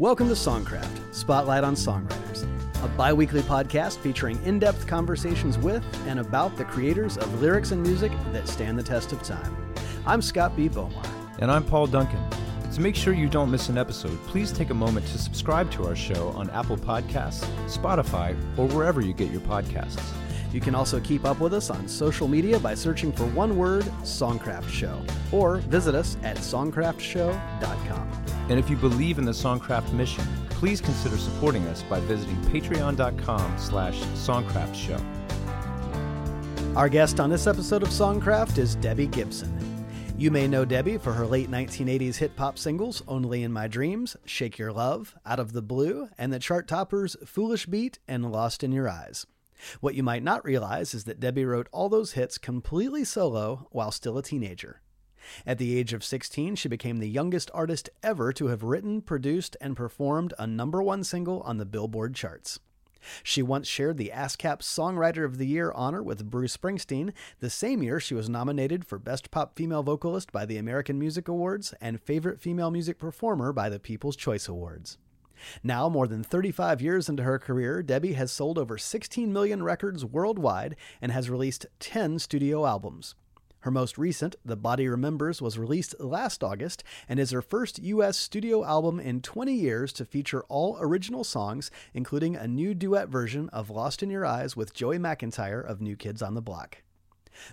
Welcome to Songcraft, Spotlight on Songwriters, a bi weekly podcast featuring in depth conversations with and about the creators of lyrics and music that stand the test of time. I'm Scott B. Bomar. And I'm Paul Duncan. To make sure you don't miss an episode, please take a moment to subscribe to our show on Apple Podcasts, Spotify, or wherever you get your podcasts. You can also keep up with us on social media by searching for one word, Songcraft Show, or visit us at songcraftshow.com. And if you believe in the Songcraft mission, please consider supporting us by visiting patreon.com slash songcraftshow. Our guest on this episode of Songcraft is Debbie Gibson. You may know Debbie for her late 1980s hit pop singles Only in My Dreams, Shake Your Love, Out of the Blue, and the chart toppers Foolish Beat and Lost in Your Eyes. What you might not realize is that Debbie wrote all those hits completely solo while still a teenager. At the age of 16, she became the youngest artist ever to have written, produced, and performed a number one single on the Billboard charts. She once shared the ASCAP Songwriter of the Year honor with Bruce Springsteen, the same year she was nominated for Best Pop Female Vocalist by the American Music Awards and Favorite Female Music Performer by the People's Choice Awards. Now, more than 35 years into her career, Debbie has sold over 16 million records worldwide and has released 10 studio albums. Her most recent, The Body Remembers, was released last August and is her first U.S. studio album in 20 years to feature all original songs, including a new duet version of Lost in Your Eyes with Joey McIntyre of New Kids on the Block.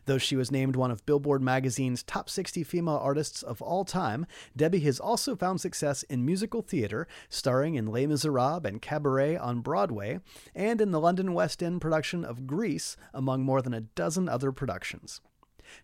Though she was named one of Billboard magazine's top 60 female artists of all time, Debbie has also found success in musical theater, starring in Les Miserables and Cabaret on Broadway, and in the London West End production of Grease, among more than a dozen other productions.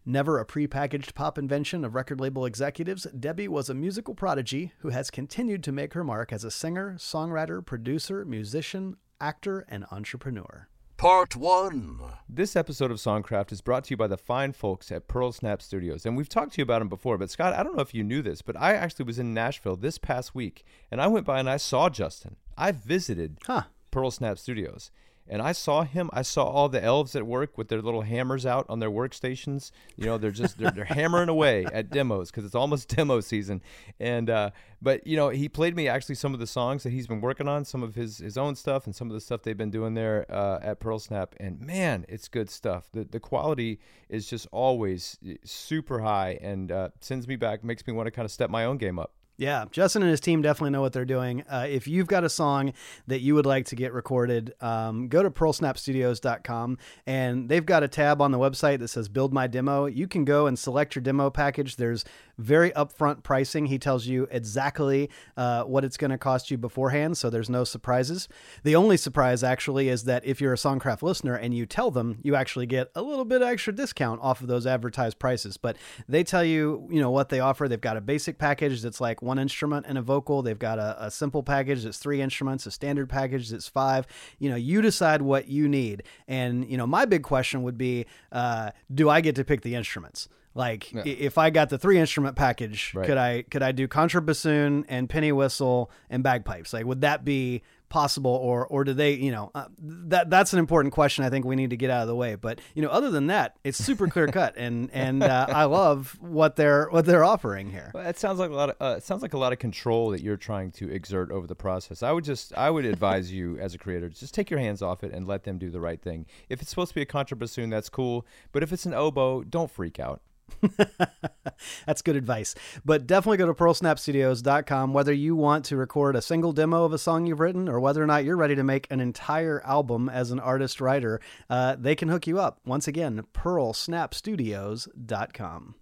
Never a prepackaged pop invention of record label executives, Debbie was a musical prodigy who has continued to make her mark as a singer, songwriter, producer, musician, actor, and entrepreneur. Part 1. This episode of Songcraft is brought to you by the fine folks at Pearl Snap Studios. And we've talked to you about them before, but Scott, I don't know if you knew this, but I actually was in Nashville this past week and I went by and I saw Justin. I visited Huh. Pearl Snap Studios. And I saw him. I saw all the elves at work with their little hammers out on their workstations. You know, they're just they're, they're hammering away at demos because it's almost demo season. And uh, but you know, he played me actually some of the songs that he's been working on, some of his his own stuff, and some of the stuff they've been doing there uh, at Pearl Snap. And man, it's good stuff. The the quality is just always eh, super high, and uh, sends me back, makes me want to kind of step my own game up. Yeah, Justin and his team definitely know what they're doing. Uh, if you've got a song that you would like to get recorded, um, go to pearlsnapstudios.com and they've got a tab on the website that says Build My Demo. You can go and select your demo package. There's very upfront pricing. He tells you exactly uh, what it's going to cost you beforehand, so there's no surprises. The only surprise, actually, is that if you're a Songcraft listener and you tell them, you actually get a little bit extra discount off of those advertised prices. But they tell you, you know, what they offer. They've got a basic package that's like one instrument and a vocal. They've got a, a simple package that's three instruments, a standard package that's five. You know, you decide what you need. And, you know, my big question would be uh, do I get to pick the instruments? Like Yeah. if I got the three instrument package, Right. could I could I do contrabassoon and penny whistle and bagpipes? Like would that be possible or or do they, you know, uh, that that's an important question I think we need to get out of the way. But, you know, other than that, it's super clear cut and and uh, I love what they're what they're offering here. Well, it sounds like a lot of uh, it sounds like a lot of control that you're trying to exert over the process. I would just I would advise you as a creator just take your hands off it and let them do the right thing. If it's supposed to be a contrabassoon, that's cool, but if it's an oboe, don't freak out. That's good advice. But definitely go to pearlsnapstudios.com whether you want to record a single demo of a song you've written or whether or not you're ready to make an entire album as an artist writer. Uh, they can hook you up. Once again, pearlsnapstudios.com.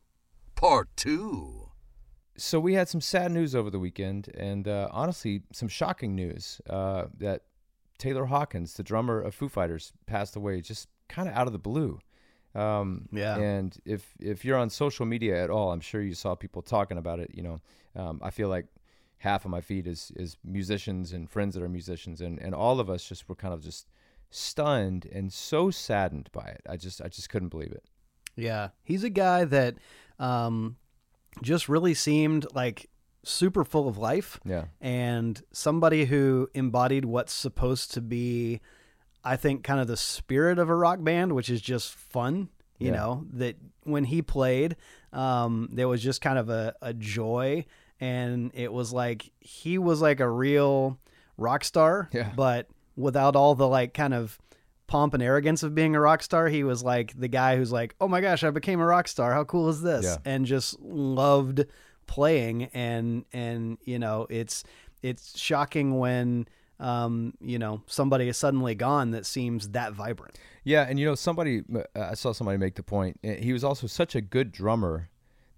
Part 2. So we had some sad news over the weekend, and uh, honestly, some shocking news uh, that Taylor Hawkins, the drummer of Foo Fighters, passed away just kind of out of the blue. Um, Yeah. And if if you're on social media at all, I'm sure you saw people talking about it. You know, um, I feel like half of my feed is is musicians and friends that are musicians, and and all of us just were kind of just stunned and so saddened by it. I just I just couldn't believe it. Yeah. He's a guy that um, just really seemed like super full of life. Yeah. and somebody who embodied what's supposed to be I think kind of the spirit of a rock band, which is just fun. You Yeah. know that when he played, um, there was just kind of a, a joy and it was like he was like a real rock star, Yeah. but without all the like kind of pomp and arrogance of being a rock star. He was like the guy who's like, "Oh my gosh, I became a rock star. How cool is this?" Yeah. and just loved playing and and you know, it's it's shocking when um, you know, somebody is suddenly gone that seems that vibrant. Yeah, and you know, somebody uh, I saw somebody make the point. uh, He was also such a good drummer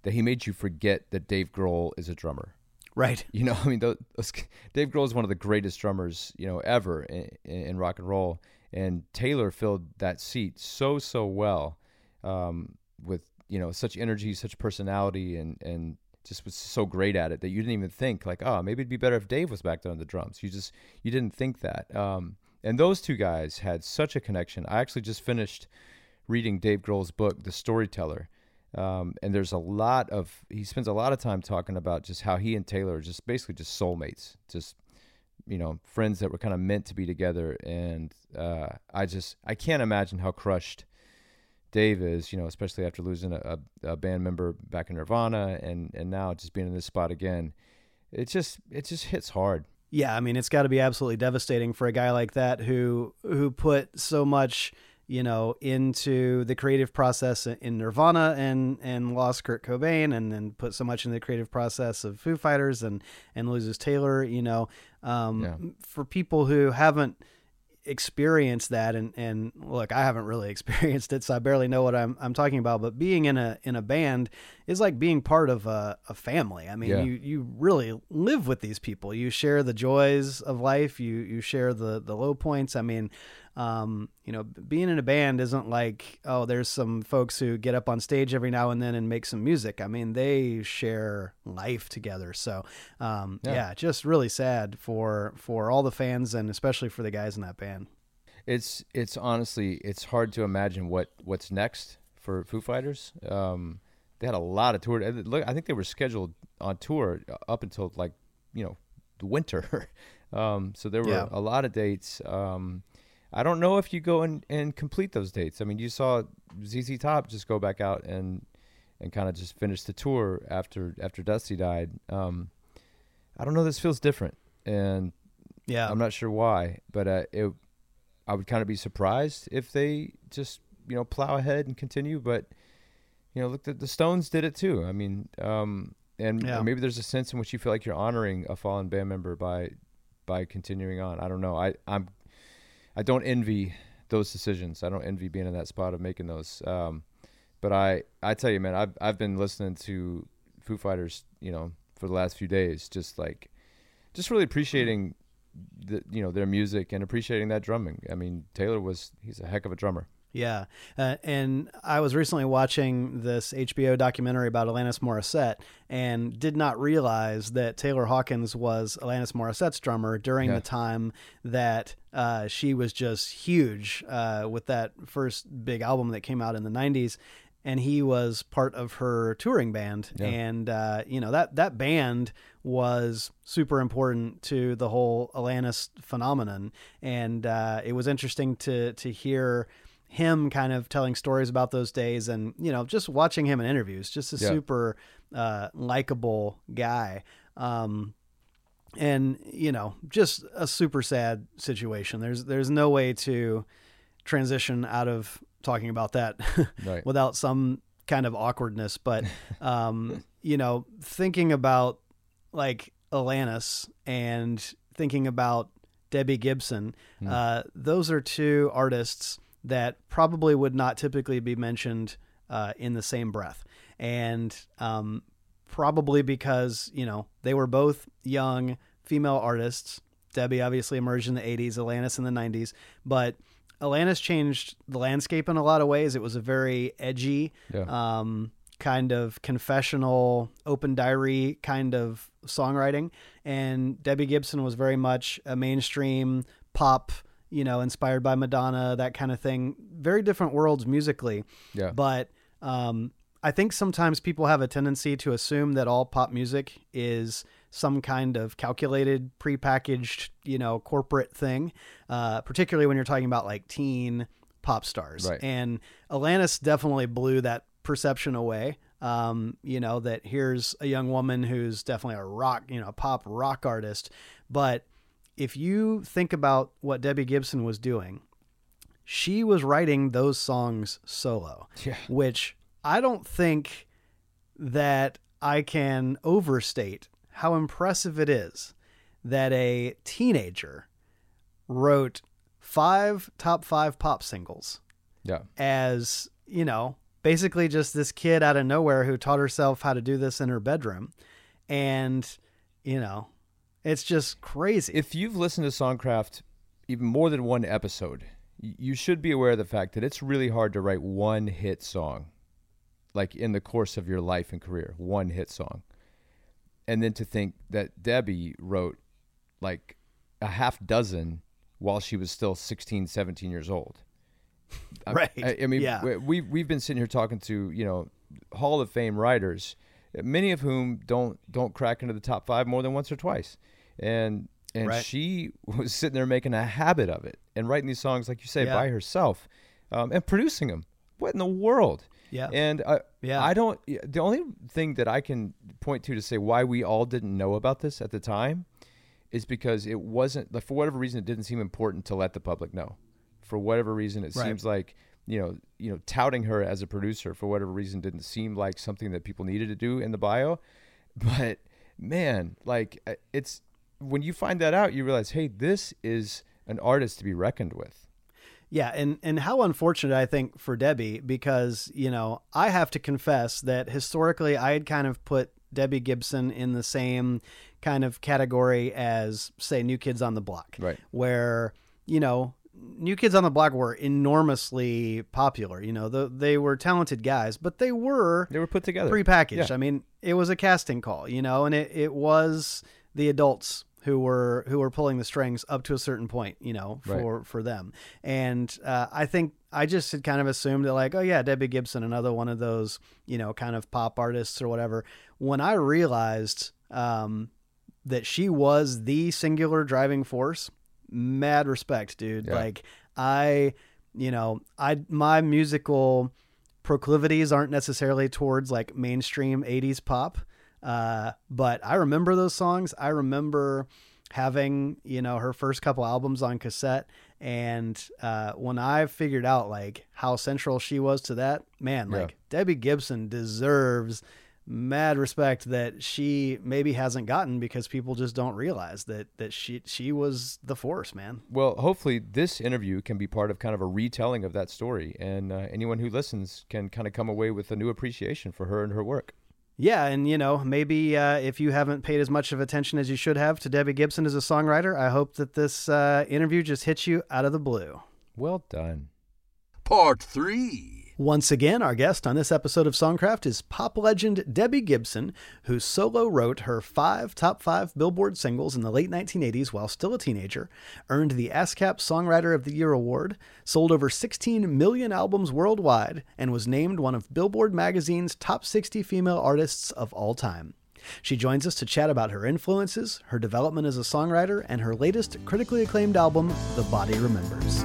that he made you forget that Dave Grohl is a drummer. Right. You know, I mean, those, those, Dave Grohl is one of the greatest drummers you know ever in, in rock and roll, and Taylor filled that seat so so well, um, with you know such energy, such personality, and and just was so great at it that you didn't even think like, oh, maybe it'd be better if Dave was back there on the drums. You just you didn't think that. Um, and those two guys had such a connection. I actually just finished reading Dave Grohl's book, The Storyteller. Um, and there's a lot of he spends a lot of time talking about just how he and Taylor are just basically just soulmates, just you know friends that were kind of meant to be together. And uh, I just I can't imagine how crushed Dave is, you know, especially after losing a, a, band member back in Nirvana and and now just being in this spot again. It just it just hits hard. Yeah, I mean, it's got to be absolutely devastating for a guy like that who who put so much, you know, into the creative process in Nirvana and and lost Kurt Cobain, and then put so much in the creative process of Foo Fighters and and loses Taylor. You know, um, Yeah. for people who haven't experienced that and and look I haven't really experienced it so I barely know what I'm I'm talking about but being in a in a band is like being part of a, a family. I mean Yeah. you you really live with these people. You share the joys of life. You you share the the low points. I mean um you know being in a band isn't like oh there's some folks who get up on stage every now and then and make some music I mean they share life together so um Yeah. yeah just really sad for for all the fans and especially for the guys in that band It's it's honestly it's hard to imagine what what's next for Foo Fighters. Um, they had a lot of tour. Look, I think they were scheduled on tour up until like you know the winter. um, so there were Yeah. a lot of dates. Um, I don't know if you go and, and complete those dates. I mean, you saw ZZ Top just go back out and and kind of just finish the tour after after Dusty died. Um, I don't know. This feels different, and yeah I'm not sure why, but uh, it, I would kind of be surprised if they just you know plow ahead and continue. But you know, look, the, the Stones did it too. I mean, um, and Yeah. maybe there's a sense in which you feel like you're honoring a fallen band member by by continuing on. I don't know. I I'm I don't envy those decisions. I don't envy being in that spot of making those. Um, but I I tell you, man, I've I've been listening to Foo Fighters, you know, for the last few days, just like just really appreciating the you know their music and appreciating that drumming. I mean, Taylor was he's a heck of a drummer. Yeah, uh, and I was recently watching this HBO documentary about Alanis Morissette, and did not realize that Taylor Hawkins was Alanis Morissette's drummer during Yeah. the time that uh, she was just huge uh, with that first big album that came out in the '90s, and he was part of her touring band, Yeah. and uh, you know that that band was super important to the whole Alanis phenomenon, and uh, it was interesting to to hear him kind of telling stories about those days and you know just watching him in interviews just a Yeah. super uh, likable guy um, and you know just a super sad situation there's there's no way to transition out of talking about that Right. without some kind of awkwardness but um, you know thinking about like Alanis and thinking about Debbie Gibson uh, those are two artists that probably would not typically be mentioned uh, in the same breath and um, probably because you know they were both young female artists Debbie obviously emerged in the 80s Alanis in the 90s but Alanis changed the landscape in a lot of ways it was a very edgy Yeah. um, kind of confessional, open diary kind of songwriting. And Debbie Gibson was very much a mainstream pop, you know, inspired by Madonna, that kind of thing. Very different worlds musically. Yeah. But um, I think sometimes people have a tendency to assume that all pop music is some kind of calculated, prepackaged, you know, corporate thing, uh, particularly when you're talking about like teen pop stars. Right. And Alanis definitely blew that perception away. Um, you know, that here's a young woman who's definitely a rock, you know, a pop rock artist. But if you think about what Debbie Gibson was doing, she was writing those songs solo, Yeah. which I don't think that I can overstate how impressive it is that a teenager wrote five top five pop singles Yeah. as, you know, basically just this kid out of nowhere who taught herself how to do this in her bedroom. And, you know, it's just crazy. If you've listened to Songcraft even more than one episode, you should be aware of the fact that it's really hard to write one hit song, like in the course of your life and career, one hit song. And then to think that Debbie wrote like a half dozen while she was still 16, 17 years old. Right. I, I mean, Yeah. we- we've, we've been sitting here talking to, you know, Hall of Fame writers, many of whom don't don't crack into the top five more than once or twice. And and Right. she was sitting there making a habit of it and writing these songs, like you say, Yeah. by herself um, and producing them. What in the world? Yeah. And I, Yeah. I don't. The only thing that I can point to to say why we all didn't know about this at the time is because it wasn't. Like, for whatever reason, it didn't seem important to let the public know. For whatever reason, it Right. seems like you know, you know, touting her as a producer for whatever reason didn't seem like something that people needed to do in the bio. But man, like it's when you find that out, you realize, hey, this is an artist to be reckoned with. Yeah, and and how unfortunate I think for Debbie because you know I have to confess that historically I had kind of put Debbie Gibson in the same kind of category as say New Kids on the Block, Right. Where you know New Kids on the Block were enormously popular. You know the, they were talented guys, but they were They were put together. prepackaged. Yeah. I mean, it was a casting call, you know, and it, it was the adults who were who were pulling the strings up to a certain point, you know, Right. for for them. And uh, I think I just had kind of assumed that like, oh yeah, Debbie Gibson, another one of those, you know, kind of pop artists or whatever. When I realized um, that she was the singular driving force, mad respect, dude. Yeah. Like I, you know, I my musical proclivities aren't necessarily towards like mainstream 80s pop. Uh, but I remember those songs. I remember having, you know, her first couple albums on cassette. And uh, when I figured out like how central she was to that, man, Yeah. like Debbie Gibson deserves mad respect that she maybe hasn't gotten because people just don't realize that that she she was the force, man. Well, hopefully, this interview can be part of kind of a retelling of that story, and uh, anyone who listens can kind of come away with a new appreciation for her and her work. Yeah, and you know, maybe uh, if you haven't paid as much of attention as you should have to Debbie Gibson as a songwriter, I hope that this uh, interview just hits you out of the blue. Well done. Part 3. Once again, our guest on this episode of Songcraft is pop legend Debbie Gibson, who solo wrote her five top five Billboard singles in the late 1980s while still a teenager, earned the ASCAP Songwriter of the Year award, sold over 16 million albums worldwide, and was named one of Billboard magazine's top 60 female artists of all time. She joins us to chat about her influences, her development as a songwriter, and her latest critically acclaimed album, The Body Remembers.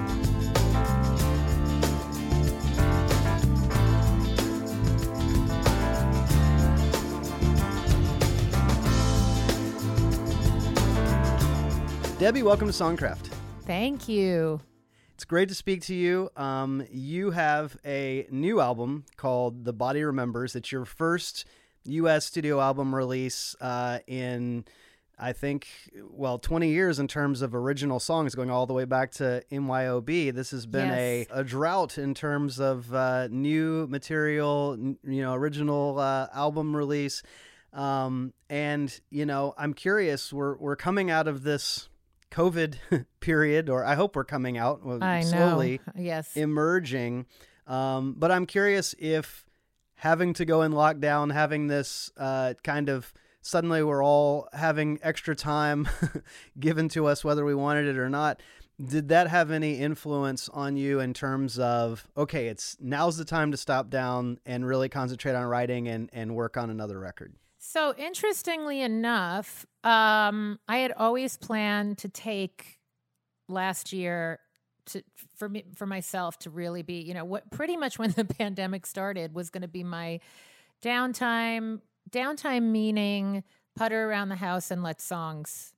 Debbie, welcome to Songcraft. Thank you. It's great to speak to you. Um, you have a new album called The Body Remembers. It's your first U.S. studio album release uh, in, I think, well, 20 years in terms of original songs, going all the way back to MYOB. This has been Yes. a, a drought in terms of uh, new material, n- you know, original uh, album release. Um, and, you know, I'm curious, we're, we're coming out of this COVID period, or I hope we're coming out I know. slowly Yes. emerging. Um, but I'm curious if having to go in lockdown, having this uh, kind of suddenly we're all having extra time given to us, whether we wanted it or not. Did that have any influence on you in terms of okay, it's now's the time to stop down and really concentrate on writing and and work on another record? So interestingly enough, um, I had always planned to take last year to for me for myself to really be, you know, what pretty much when the pandemic started was going to be my downtime downtime meaning putter around the house and let songs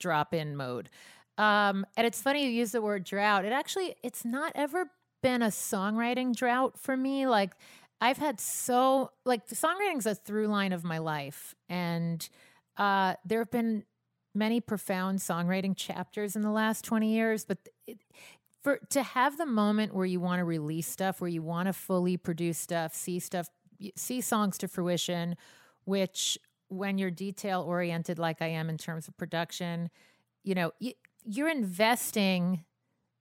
drop in mode. Um, and it's funny you use the word drought. It actually it's not ever been a songwriting drought for me. Like I've had so like the songwriting's a through line of my life, and uh, there have been many profound songwriting chapters in the last twenty years. But it, for to have the moment where you want to release stuff, where you want to fully produce stuff, see stuff, see songs to fruition, which when you're detail oriented like I am in terms of production, you know, you, you're investing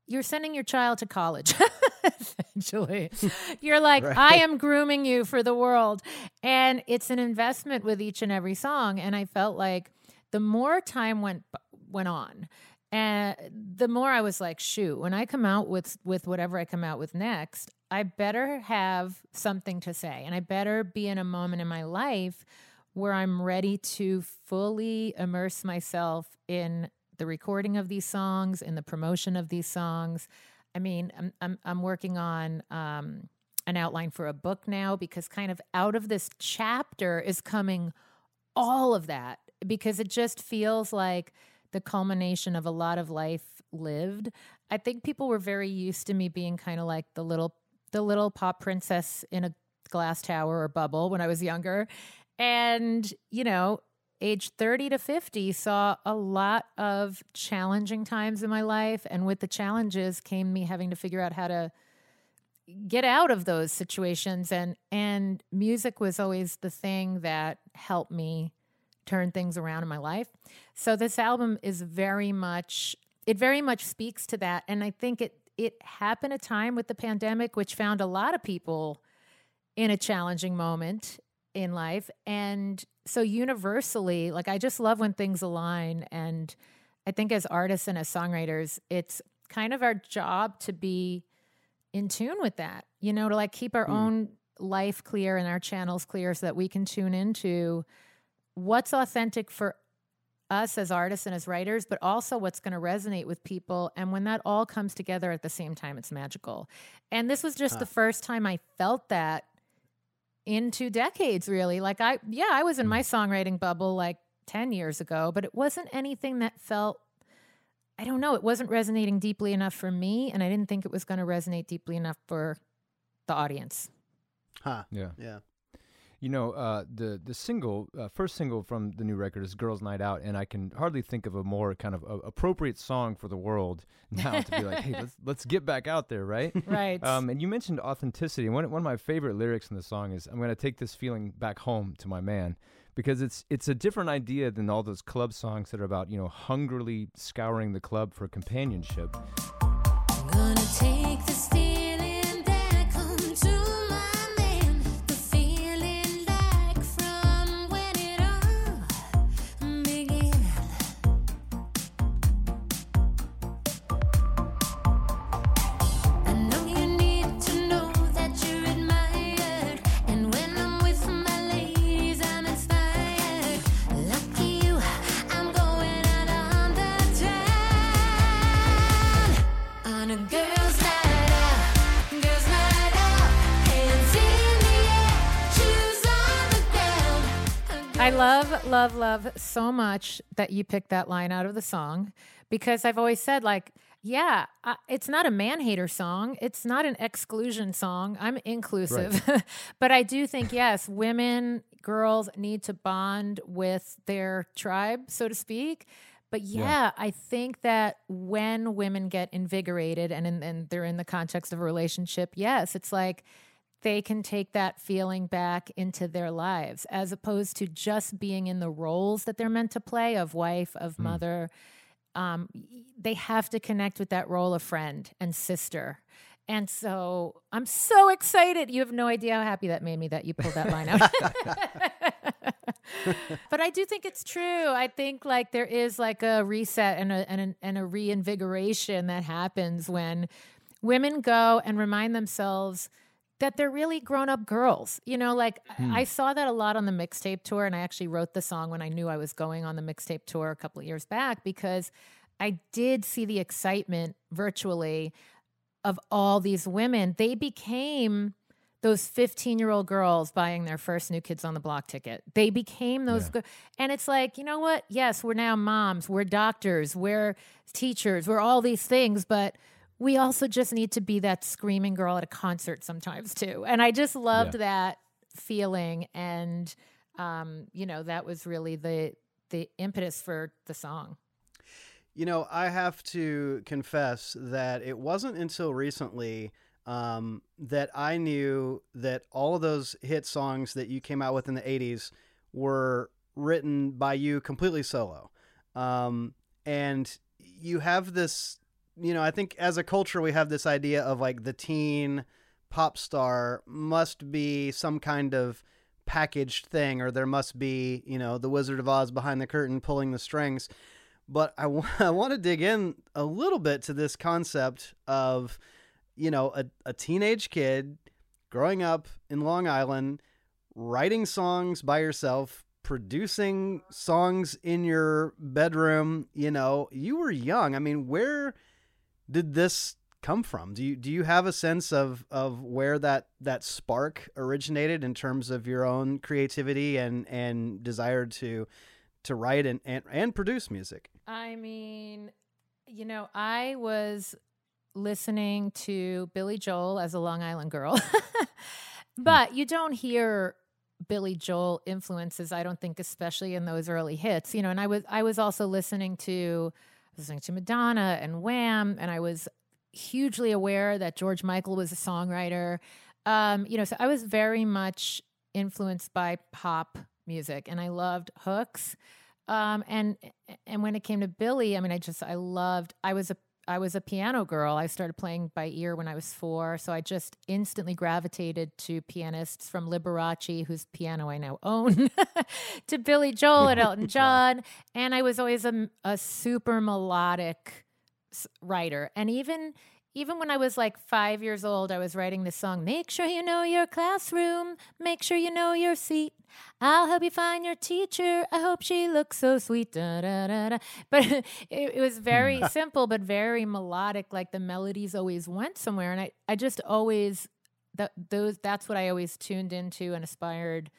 you're sending your child to college essentially you're like right. i am grooming you for the world and it's an investment with each and every song and i felt like the more time went went on and the more i was like shoot when i come out with with whatever i come out with next i better have something to say and i better be in a moment in my life where i'm ready to fully immerse myself in the recording of these songs in the promotion of these songs. I mean, I'm I'm, I'm working on um, an outline for a book now because kind of out of this chapter is coming all of that because it just feels like the culmination of a lot of life lived. I think people were very used to me being kind of like the little the little pop princess in a glass tower or bubble when I was younger. And, you know, age 30 to 50 saw a lot of challenging times in my life and with the challenges came me having to figure out how to get out of those situations and and music was always the thing that helped me turn things around in my life. So this album is very much it very much speaks to that and i think it it happened a time with the pandemic which found a lot of people in a challenging moment in life and so universally like i just love when things align and i think as artists and as songwriters it's kind of our job to be in tune with that you know to like keep our mm. own life clear and our channels clear so that we can tune into what's authentic for us as artists and as writers, but also what's going to resonate with people. And when that all comes together at the same time, it's magical. And this was just huh. the first time I felt that into decades really. Like i yeah i was in my mm. songwriting bubble like 10 years ago but it wasn't anything that felt i don't know it wasn't resonating deeply enough for me and i didn't think it was going to resonate deeply enough for the audience. Huh. Yeah. Yeah you know, uh, the the single, uh, first single from the new record is "Girls' Night Out," and I can hardly think of a more kind of uh, appropriate song for the world now to be like, "Hey, let's let's get back out there," right? Right. Um, and you mentioned authenticity. One one of my favorite lyrics in the song is, "I'm going to take this feeling back home to my man." Because it's it's a different idea than all those club songs that are about you know hungrily scouring the club for companionship. Love, love, love so much that you picked that line out of the song because I've always said, like, yeah, I, it's not a man hater song. It's not an exclusion song. I'm inclusive. Right. but I do think, yes, women, girls need to bond with their tribe, so to speak. But yeah, yeah, I think that when women get invigorated and, in, and they're in the context of a relationship, yes, it's like, they can take that feeling back into their lives as opposed to just being in the roles that they're meant to play of wife, of mm. mother. Um, they have to connect with that role of friend and sister. And so I'm so excited. You have no idea how happy that made me that you pulled that line out. but I do think it's true. I think like there is like a reset and a, and a, and a reinvigoration that happens when women go and remind themselves – that they're really grown up girls. You know, like hmm. I saw that a lot on the mixtape tour, and I actually wrote the song when I knew I was going on the mixtape tour a couple of years back because I did see the excitement virtually of all these women. They became those 15 year old girls buying their first new kids on the block ticket. They became those, Yeah. go- and it's like, you know what? Yes, we're now moms, we're doctors, we're teachers, we're all these things, but we also just need to be that screaming girl at a concert sometimes too. And I just loved that feeling. And, um, you know, that was really the, the impetus for the song. You know, I have to confess that it wasn't until recently um, that I knew that all of those hit songs that you came out with in the 80s were written by you completely solo. Um, and you have this, you know, I think as a culture, we have this idea of like the teen pop star must be some kind of packaged thing, or there must be, you know, the Wizard of Oz behind the curtain pulling the strings but I, w- I want to dig in a little bit to this concept of, you know, a, a teenage kid growing up in Long Island, writing songs by yourself, producing songs in your bedroom. You know, you were young. I mean, where did this come from? Do you do you have a sense of of where that that spark originated in terms of your own creativity and and desire to to write and, and, and produce music. I mean, you know, I was listening to Billy Joel as a Long Island girl, hmm. but you don't hear Billy Joel influences, I don't think, especially in those early hits. You know, and I was I was also listening to listening to Madonna and Wham, and I was hugely aware that George Michael was a songwriter. Um, you know, so I was very much influenced by pop music, and I loved hooks. Um, and and when it came to Billy, I mean, I just I loved. I was a I was a piano girl. I started playing by ear when I was four, so I just instantly gravitated to pianists from Liberace, whose piano I now own, to Billy Joel and Elton John, and I was always a, a super melodic writer. And even even when I was like five years old, I was writing this song. Make sure you know your classroom. Make sure you know your seat. I'll help you find your teacher. I hope she looks so sweet. Da, da, da. But it, it was very hmm. simple, but very melodic. Like the melodies always went somewhere, and I, I just always that those that's what I always tuned into and aspired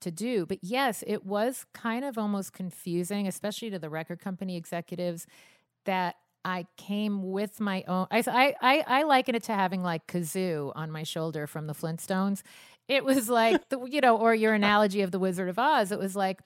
to do. But yes, it was kind of almost confusing, especially to the record company executives, that I came with my own. I, I, I, I liken it to having like Gazoo on my shoulder from the Flintstones. It was like the, you know, or your analogy of the Wizard of Oz. It was like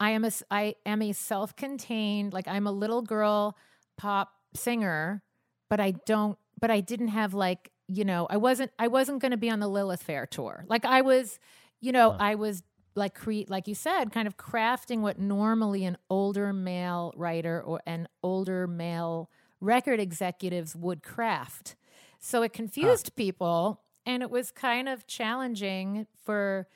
I am a, I am a self-contained, like I'm a little girl pop singer, but I don't, but I didn't have like, you know, I wasn't, I wasn't going to be on the Lilith Fair tour. Like I was, you know, I was like create like you said kind of crafting what normally an older male writer or an older male record executives would craft. So it confused people and it was kind of challenging for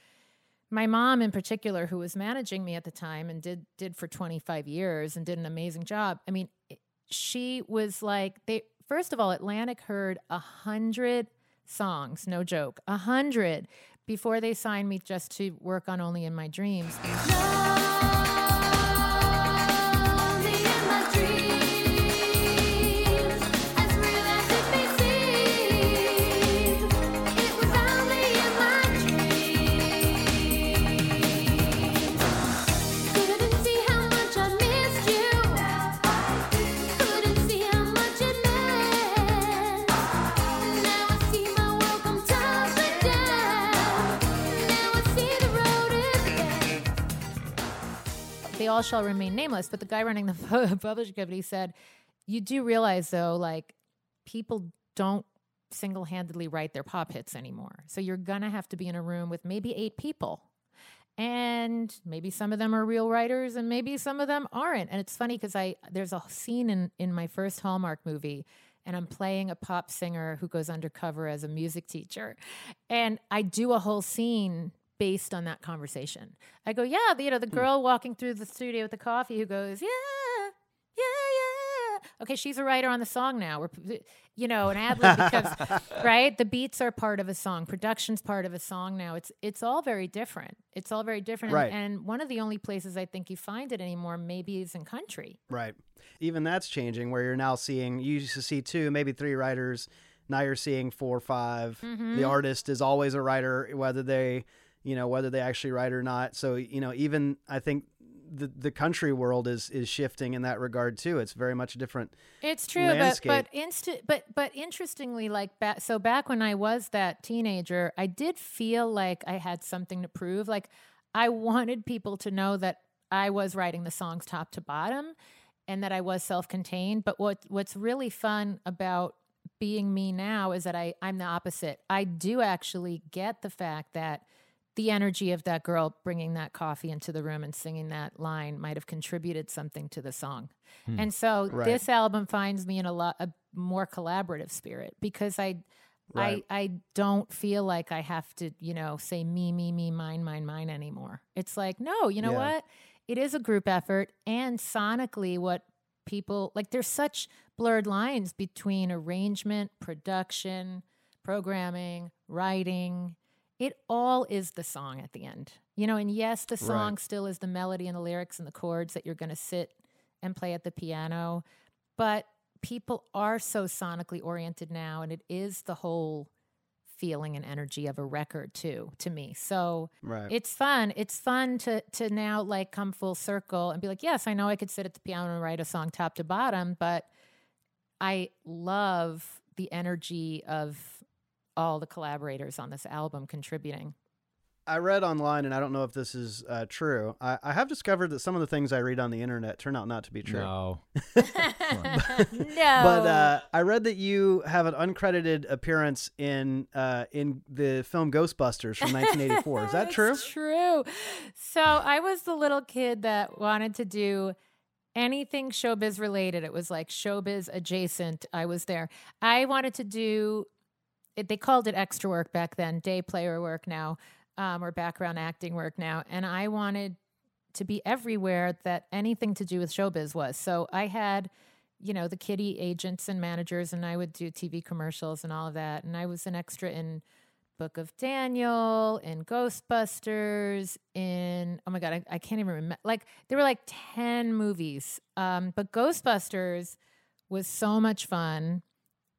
my mom in particular who was managing me at the time and did did for 25 years and did an amazing job. I mean she was like they first of all atlantic heard a hundred songs no joke a hundred before they signed me just to work on only in my dreams. Only they all shall remain nameless. But the guy running the publishing company said, "You do realize, though, like people don't single-handedly write their pop hits anymore. So you're gonna have to be in a room with maybe eight people." And maybe some of them are real writers, and maybe some of them aren't. And it's funny because I there's a scene in in my first Hallmark movie, and I'm playing a pop singer who goes undercover as a music teacher, and I do a whole scene based on that conversation. I go, yeah, the- you know, the girl walking through the studio with the coffee who goes, yeah, yeah, yeah. Okay, she's a writer on the song now. We're, you know, an ad lib because, right? The beats are part of a song, production's part of a song now. It's it's all very different. It's all very different. Right. And, and one of the only places I think you find it anymore maybe is in country. Right. Even that's changing where you're now seeing, you used to see two, maybe three writers now you're seeing four or 5 Mhm. The artist is always a writer, whether they, you know, whether they actually write or not. So you know, even I think the the country world is is shifting in that regard too. It's very much different. It's true, but landscape. but insta- but but interestingly, like back so back when I was that teenager, I did feel like I had something to prove. Like I wanted people to know that I was writing the songs top to bottom, and that I was self-contained. But what what's really fun about being me now is that I I'm the opposite. I do actually get the fact that the energy of that girl bringing that coffee into the room and singing that line might have contributed something to the song. Hmm. And so Right. this album finds me in a lot a more collaborative spirit because I Right. I I don't feel like I have to, you know, say me me me mine mine mine anymore. It's like, no, you know Yeah. what? It is a group effort and sonically what people like there's such blurred lines between arrangement, production, programming, writing. It all is the song at the end. You know, and yes, the song still is the melody and the lyrics and the chords that you're going to sit and play at the piano, but people are so sonically oriented now and it is the whole feeling and energy of a record too to me. So Right. it's fun. It's fun to to now like come full circle and be like, yes, I know I could sit at the piano and write a song top to bottom, but I love the energy of all the collaborators on this album contributing. I read online, and I don't know if this is uh, true. I, I have discovered that some of the things I read on the internet turn out not to be true. No. no. But uh, I read that you have an uncredited appearance in uh, in the film Ghostbusters from 1984. Is that true? It's true. So I was the little kid that wanted to do anything showbiz related. It was like showbiz adjacent. I was there. I wanted to do. It, they called it extra work back then, day player work now, um, or background acting work now. And I wanted to be everywhere that anything to do with showbiz was. So I had, you know, the kitty agents and managers, and I would do TV commercials and all of that. And I was an extra in Book of Daniel, in Ghostbusters, in oh my god, I, I can't even remember. Like there were like ten movies, um, but Ghostbusters was so much fun.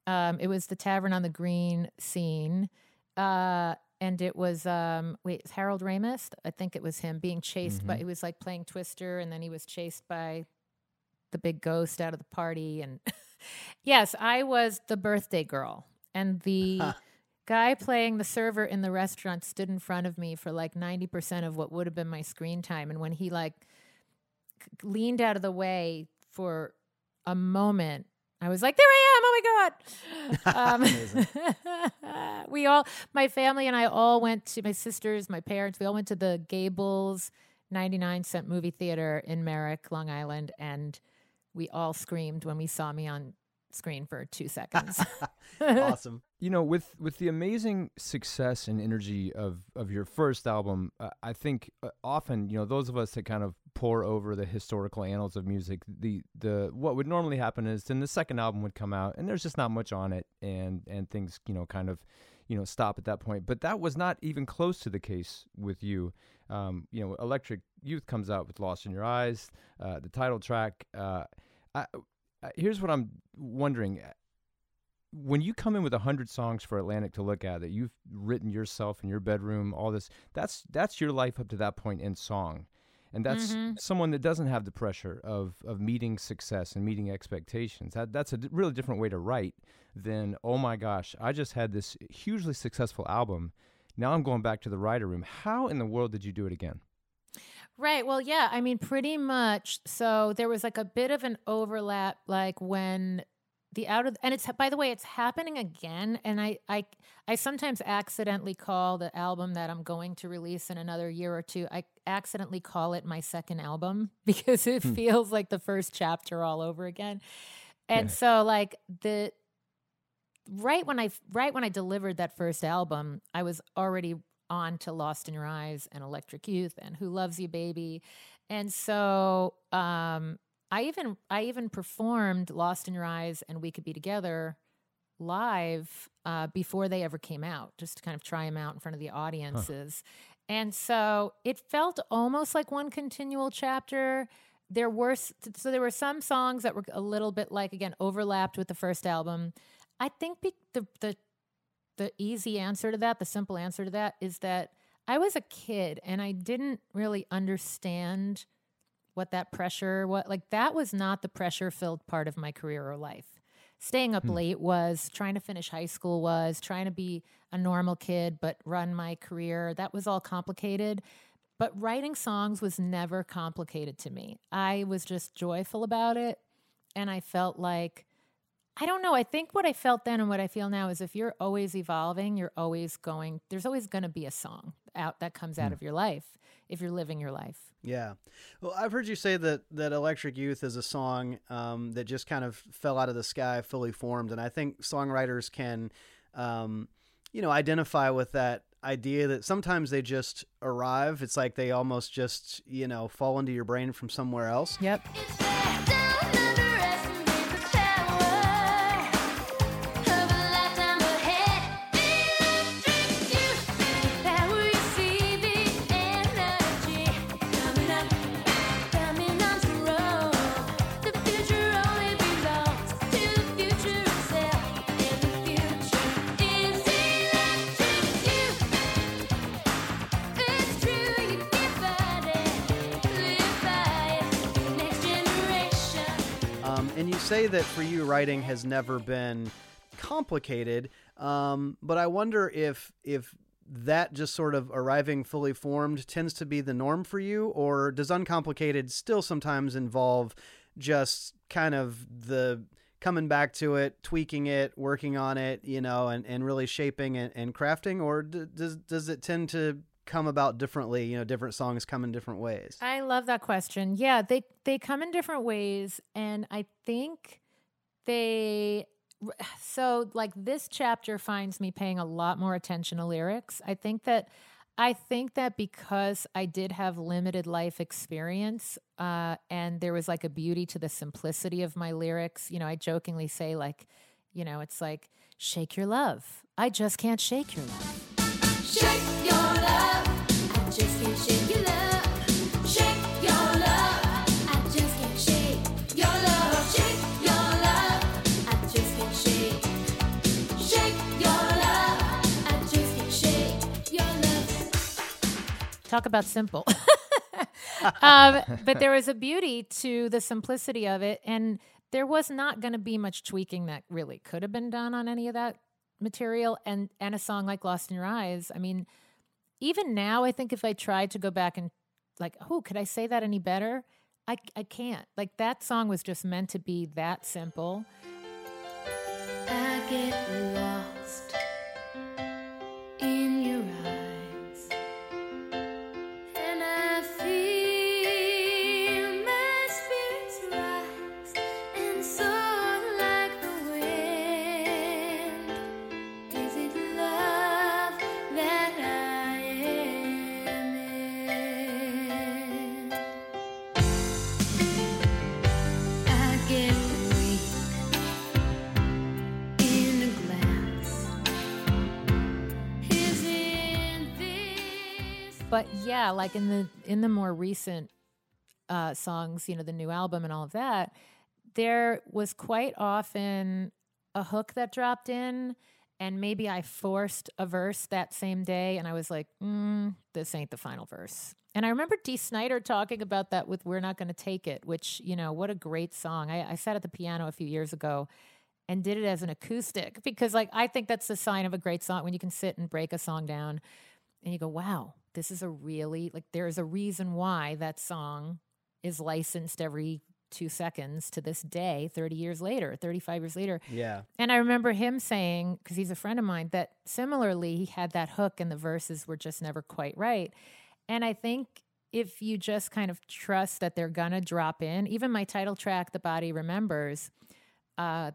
Um, it was the Tavern on the Green scene, uh, and it was um, wait, Harold Ramis. I think it was him being chased by. He was like playing Twister, and then he was chased by the big ghost out of the party. And yes, I was the birthday girl, and the guy playing the server in the restaurant stood in front of me for like 90% of what would have been my screen time and when he like leaned out of the way for a moment I was like, there I am. Oh my God. Um, we all, my family and I all went to my sisters, my parents, we all went to the Gables 99 cent movie theater in Merrick, Long Island. And we all screamed when we saw me on screen for two seconds. awesome. You know with with the amazing success and energy of of your first album uh, i think uh, often you know those of us that kind of pore over the historical annals of music the the what would normally happen is then the second album would come out and there's just not much on it and and things you know kind of you know stop at that point. But that was not even close to the case with you. Um, you know electric youth comes out with lost in your eyes uh, the title track uh, I, here's what i'm wondering when you come in with a hundred songs for Atlantic to look at that you've written yourself in your bedroom, all this that's that's your life up to that point in song, and that's Mhm. someone that doesn't have the pressure of of meeting success and meeting expectations. That that's a d- really different way to write than oh my gosh, I just had this hugely successful album. Now I'm going back to the writer room. How in the world did you do it again? Right. Well, yeah. I mean, pretty much. So there was like a bit of an overlap, like when the out of and it's by the way, it's happening again. And I I I sometimes accidentally call the album that I'm going to release in another year or two. I accidentally call it my second album because it feels like the first chapter all over again. And Okay. so like the right when I right when I delivered that first album, I was already on to Lost in Your Eyes and Electric Youth and Who Loves You Baby. And so um I even I even performed Lost in Your Eyes and We Could Be Together live uh, before they ever came out, just to kind of try them out in front of the audiences. And so it felt almost like one continual chapter. There were so there were some songs that were a little bit like again overlapped with the first album. I think the the the easy answer to that, the simple answer to that is that I was a kid and I didn't really understand what that pressure what like that was not the pressure filled part of my career or life. Staying up hmm. late was trying to finish high school was trying to be a normal kid but run my career. That was all complicated. But writing songs was never complicated to me. I was just joyful about it and I felt like I don't know. I think what I felt then and what I feel now is if you're always evolving, you're always going, there's always going to be a song out that comes out of your life if you're living your life. Yeah. Well, I've heard you say that that Electric Youth is a song um, that just kind of fell out of the sky, fully formed, and I think songwriters can, um, you know, identify with that idea that sometimes they just arrive. It's like they almost just, you know, fall into your brain from somewhere else. Yep. That for you, writing has never been complicated. Um, but I wonder if if that just sort of arriving fully formed tends to be the norm for you, or does uncomplicated still sometimes involve just kind of the coming back to it, tweaking it, working on it, you know, and, and really shaping and, and crafting, or d- does does it tend to come about differently? You know, different songs come in different ways. I love that question. Yeah, they they come in different ways and I think they so like this chapter finds me paying a lot more attention to lyrics. I think that I think that because I did have limited life experience, uh, and there was like a beauty to the simplicity of my lyrics. You know, I jokingly say like, you know, it's like shake your love. I just can't shake your love. Shake Talk about simple. um, but there was a beauty to the simplicity of it. And there was not going to be much tweaking that really could have been done on any of that material. And, and a song like Lost in Your Eyes, I mean, even now, I think if I tried to go back and like, oh, could I say that any better? I, I can't. Like that song was just meant to be that simple. I get lost but yeah like in the in the more recent uh songs you know the new album and all of that there was quite often a hook that dropped in and maybe i forced a verse that same day and i was like mm, this ain't the final verse. And i remember Dee Snider talking about that with we're not going to take it which you know what a great song. I, I sat at the piano a few years ago and did it as an acoustic because like i think that's the sign of a great song when you can sit and break a song down and you go, wow, this is a really like there's a reason why that song is licensed every two seconds to this day, 30 years later, 35 years later. Yeah. And I remember him saying, because he's a friend of mine, that similarly he had that hook and the verses were just never quite right. And I think if you just kind of trust that they're gonna drop in, even my title track, The Body Remembers, uh,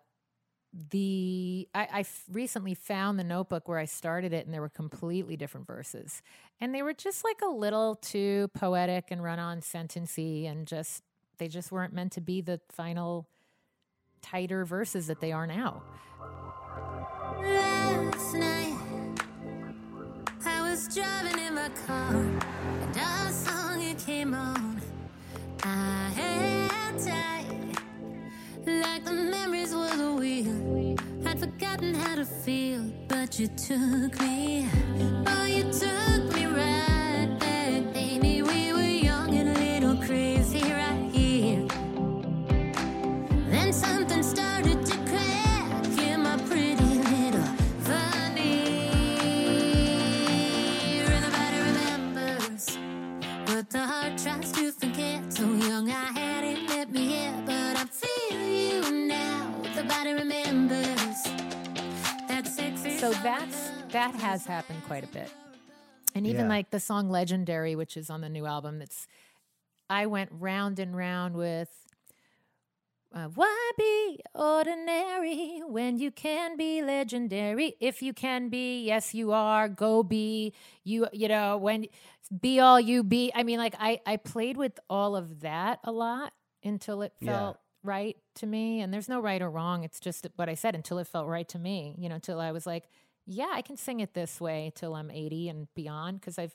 the I, I recently found the notebook where I started it, and there were completely different verses, and they were just like a little too poetic and run-on sentency, and just they just weren't meant to be the final tighter verses that they are now. Last night, I was driving in my car, and song it came on. I held tight, like the memories forgotten to feel, but you took me. Oh, you took me right back, baby. We were young and a little crazy right here. Then something started to crack in my pretty little veneer. And the body remembers what the heart tries to forget. So young, I that's that has happened quite a bit. And even Yeah. like the song Legendary, which is on the new album, that's I went round and round with uh, why be ordinary when you can be legendary? If you can be, yes, you are. Go be you. You know when be all you be. I mean, like I I played with all of that a lot until it felt right to me. And there's no right or wrong. It's just what I said until it felt right to me. You know, until I was like, yeah, I can sing it this way till I'm 80 and beyond because I've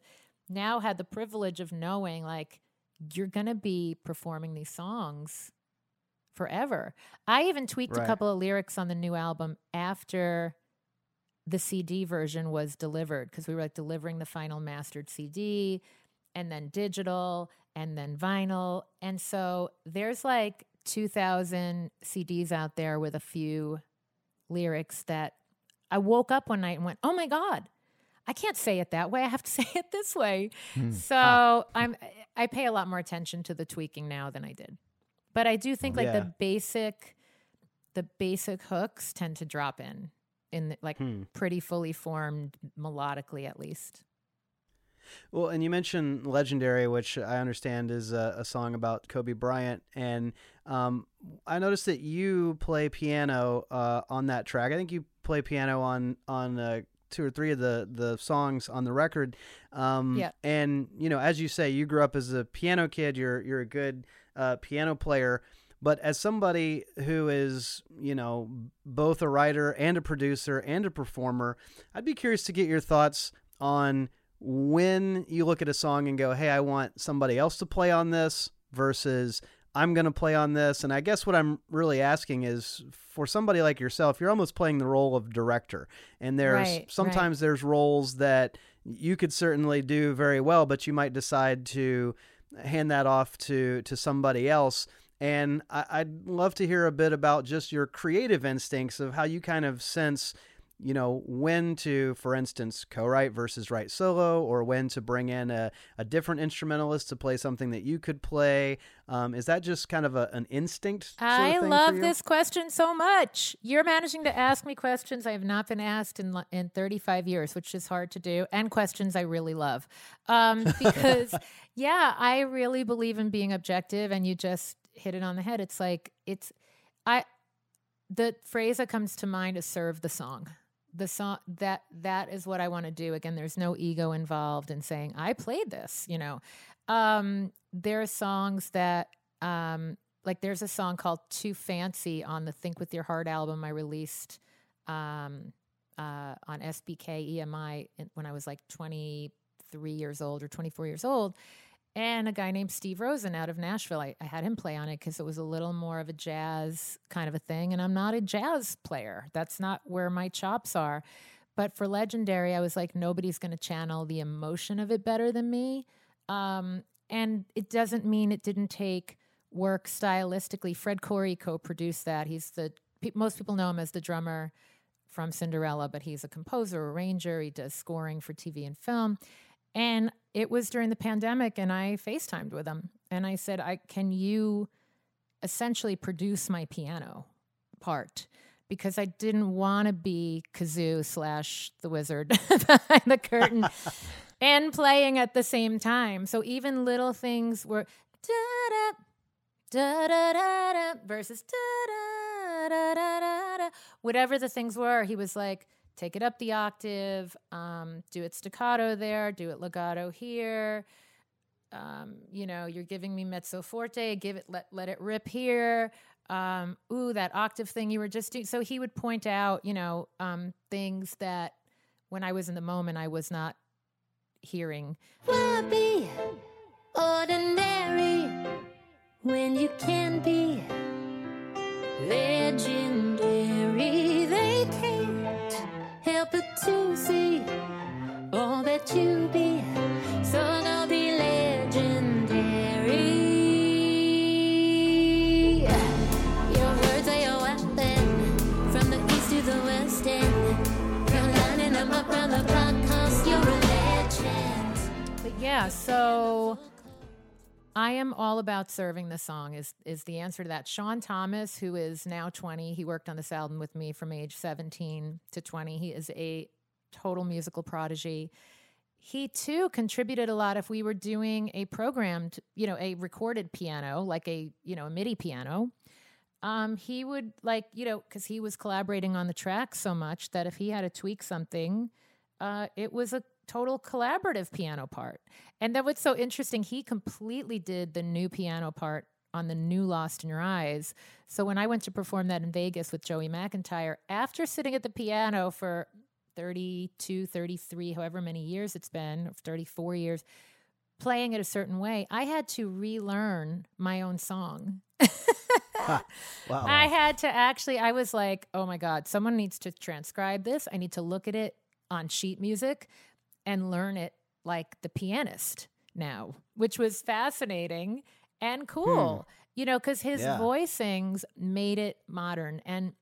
now had the privilege of knowing like you're going to be performing these songs forever. I even tweaked Right. a couple of lyrics on the new album after the CD version was delivered because we were like delivering the final mastered CD and then digital and then vinyl. And so there's like 2,000 CDs out there with a few lyrics that I woke up one night and went, oh my God. I can't say it that way. I have to say it this way. So I'm I pay a lot more attention to the tweaking now than I did. But I do think like Yeah. the basic the basic hooks tend to drop in in the, like Hmm. pretty fully formed melodically at least. Well, and you mentioned "Legendary," which I understand is a, a song about Kobe Bryant, and um, I noticed that you play piano uh, on that track. I think you play piano on on uh, two or three of the the songs on the record. Um, Yeah. And you know, as you say, you grew up as a piano kid. You're you're a good uh, piano player. But as somebody who is, you know, both a writer and a producer and a performer, I'd be curious to get your thoughts on when you look at a song and go, "Hey, I want somebody else to play on this," versus I'm going to play on this. And I guess what I'm really asking is for somebody like yourself, you're almost playing the role of director. And there's Right, right. sometimes there's roles that you could certainly do very well, but you might decide to hand that off to to somebody else. And I, I'd love to hear a bit about just your creative instincts of how you kind of sense, you know, when to, for instance, co-write versus write solo, or when to bring in a, a different instrumentalist to play something that you could play. Um, is that just kind of a, an instinct? Sort of I love this question so much. You're managing to ask me questions I have not been asked in in 35 years, which is hard to do, and questions I really love. Um, because yeah, I really believe in being objective, and you just hit it on the head. It's like it's I the phrase that comes to mind is serve the song. The song that that is what I want to do. Again, there's no ego involved in saying I played this, you know. Um there are songs that um like there's a song called Too Fancy on the Think with Your Heart album I released um uh on SBK EMI when I was like 23 years old or 24 years old and a guy named Steve Rosen out of Nashville. I, I had him play on it because it was a little more of a jazz kind of a thing. And I'm not a jazz player, that's not where my chops are. But for Legendary, I was like, nobody's going to channel the emotion of it better than me. Um, and it doesn't mean it didn't take work stylistically. Fred Coury co produced that. He's the, pe- most people know him as the drummer from Cinderella, but he's a composer, arranger. He does scoring for TV and film. And it was during the pandemic, and I FaceTimed with him. And I said, I can you essentially produce my piano part? Because I didn't want to be Gazoo slash the wizard behind the curtain and playing at the same time. So even little things were da da da da da da versus da da da da da da. Whatever the things were, he was like, take it up the octave, um, do it staccato there, do it legato here. Um, you know, you're giving me mezzo forte, give it let let it rip here. Um, ooh, that octave thing you were just doing. So he would point out, you know, um, things that when I was in the moment I was not hearing. Why be ordinary when you can be legendary? Help but to see all that you be. So I'll be legendary. Your words are your weapon from the east to the west end. You're lining them up round the clock 'cause you're a legend. But yeah, so I am all about serving the song is is the answer to that. Sean Thomas, who is now 20, he worked on this album with me from age 17 to 20. He is a total musical prodigy. He too contributed a lot if we were doing a programmed, you know, a recorded piano, like a, you know, a MIDI piano. Um, he would like, you know, because he was collaborating on the track so much that if he had to tweak something, uh, it was a total collaborative piano part. And then what's so interesting, he completely did the new piano part on the new Lost in Your Eyes. So when I went to perform that in Vegas with Joey McIntyre, after sitting at the piano for 32, 33, however many years it's been, 34 years, playing it a certain way, I had to relearn my own song. Wow. I had to actually, I was like, oh my God, someone needs to transcribe this. I need to look at it on sheet music and learn it like the pianist now, which was fascinating and cool, hmm. you know, because his Yeah. voicings made it modern. And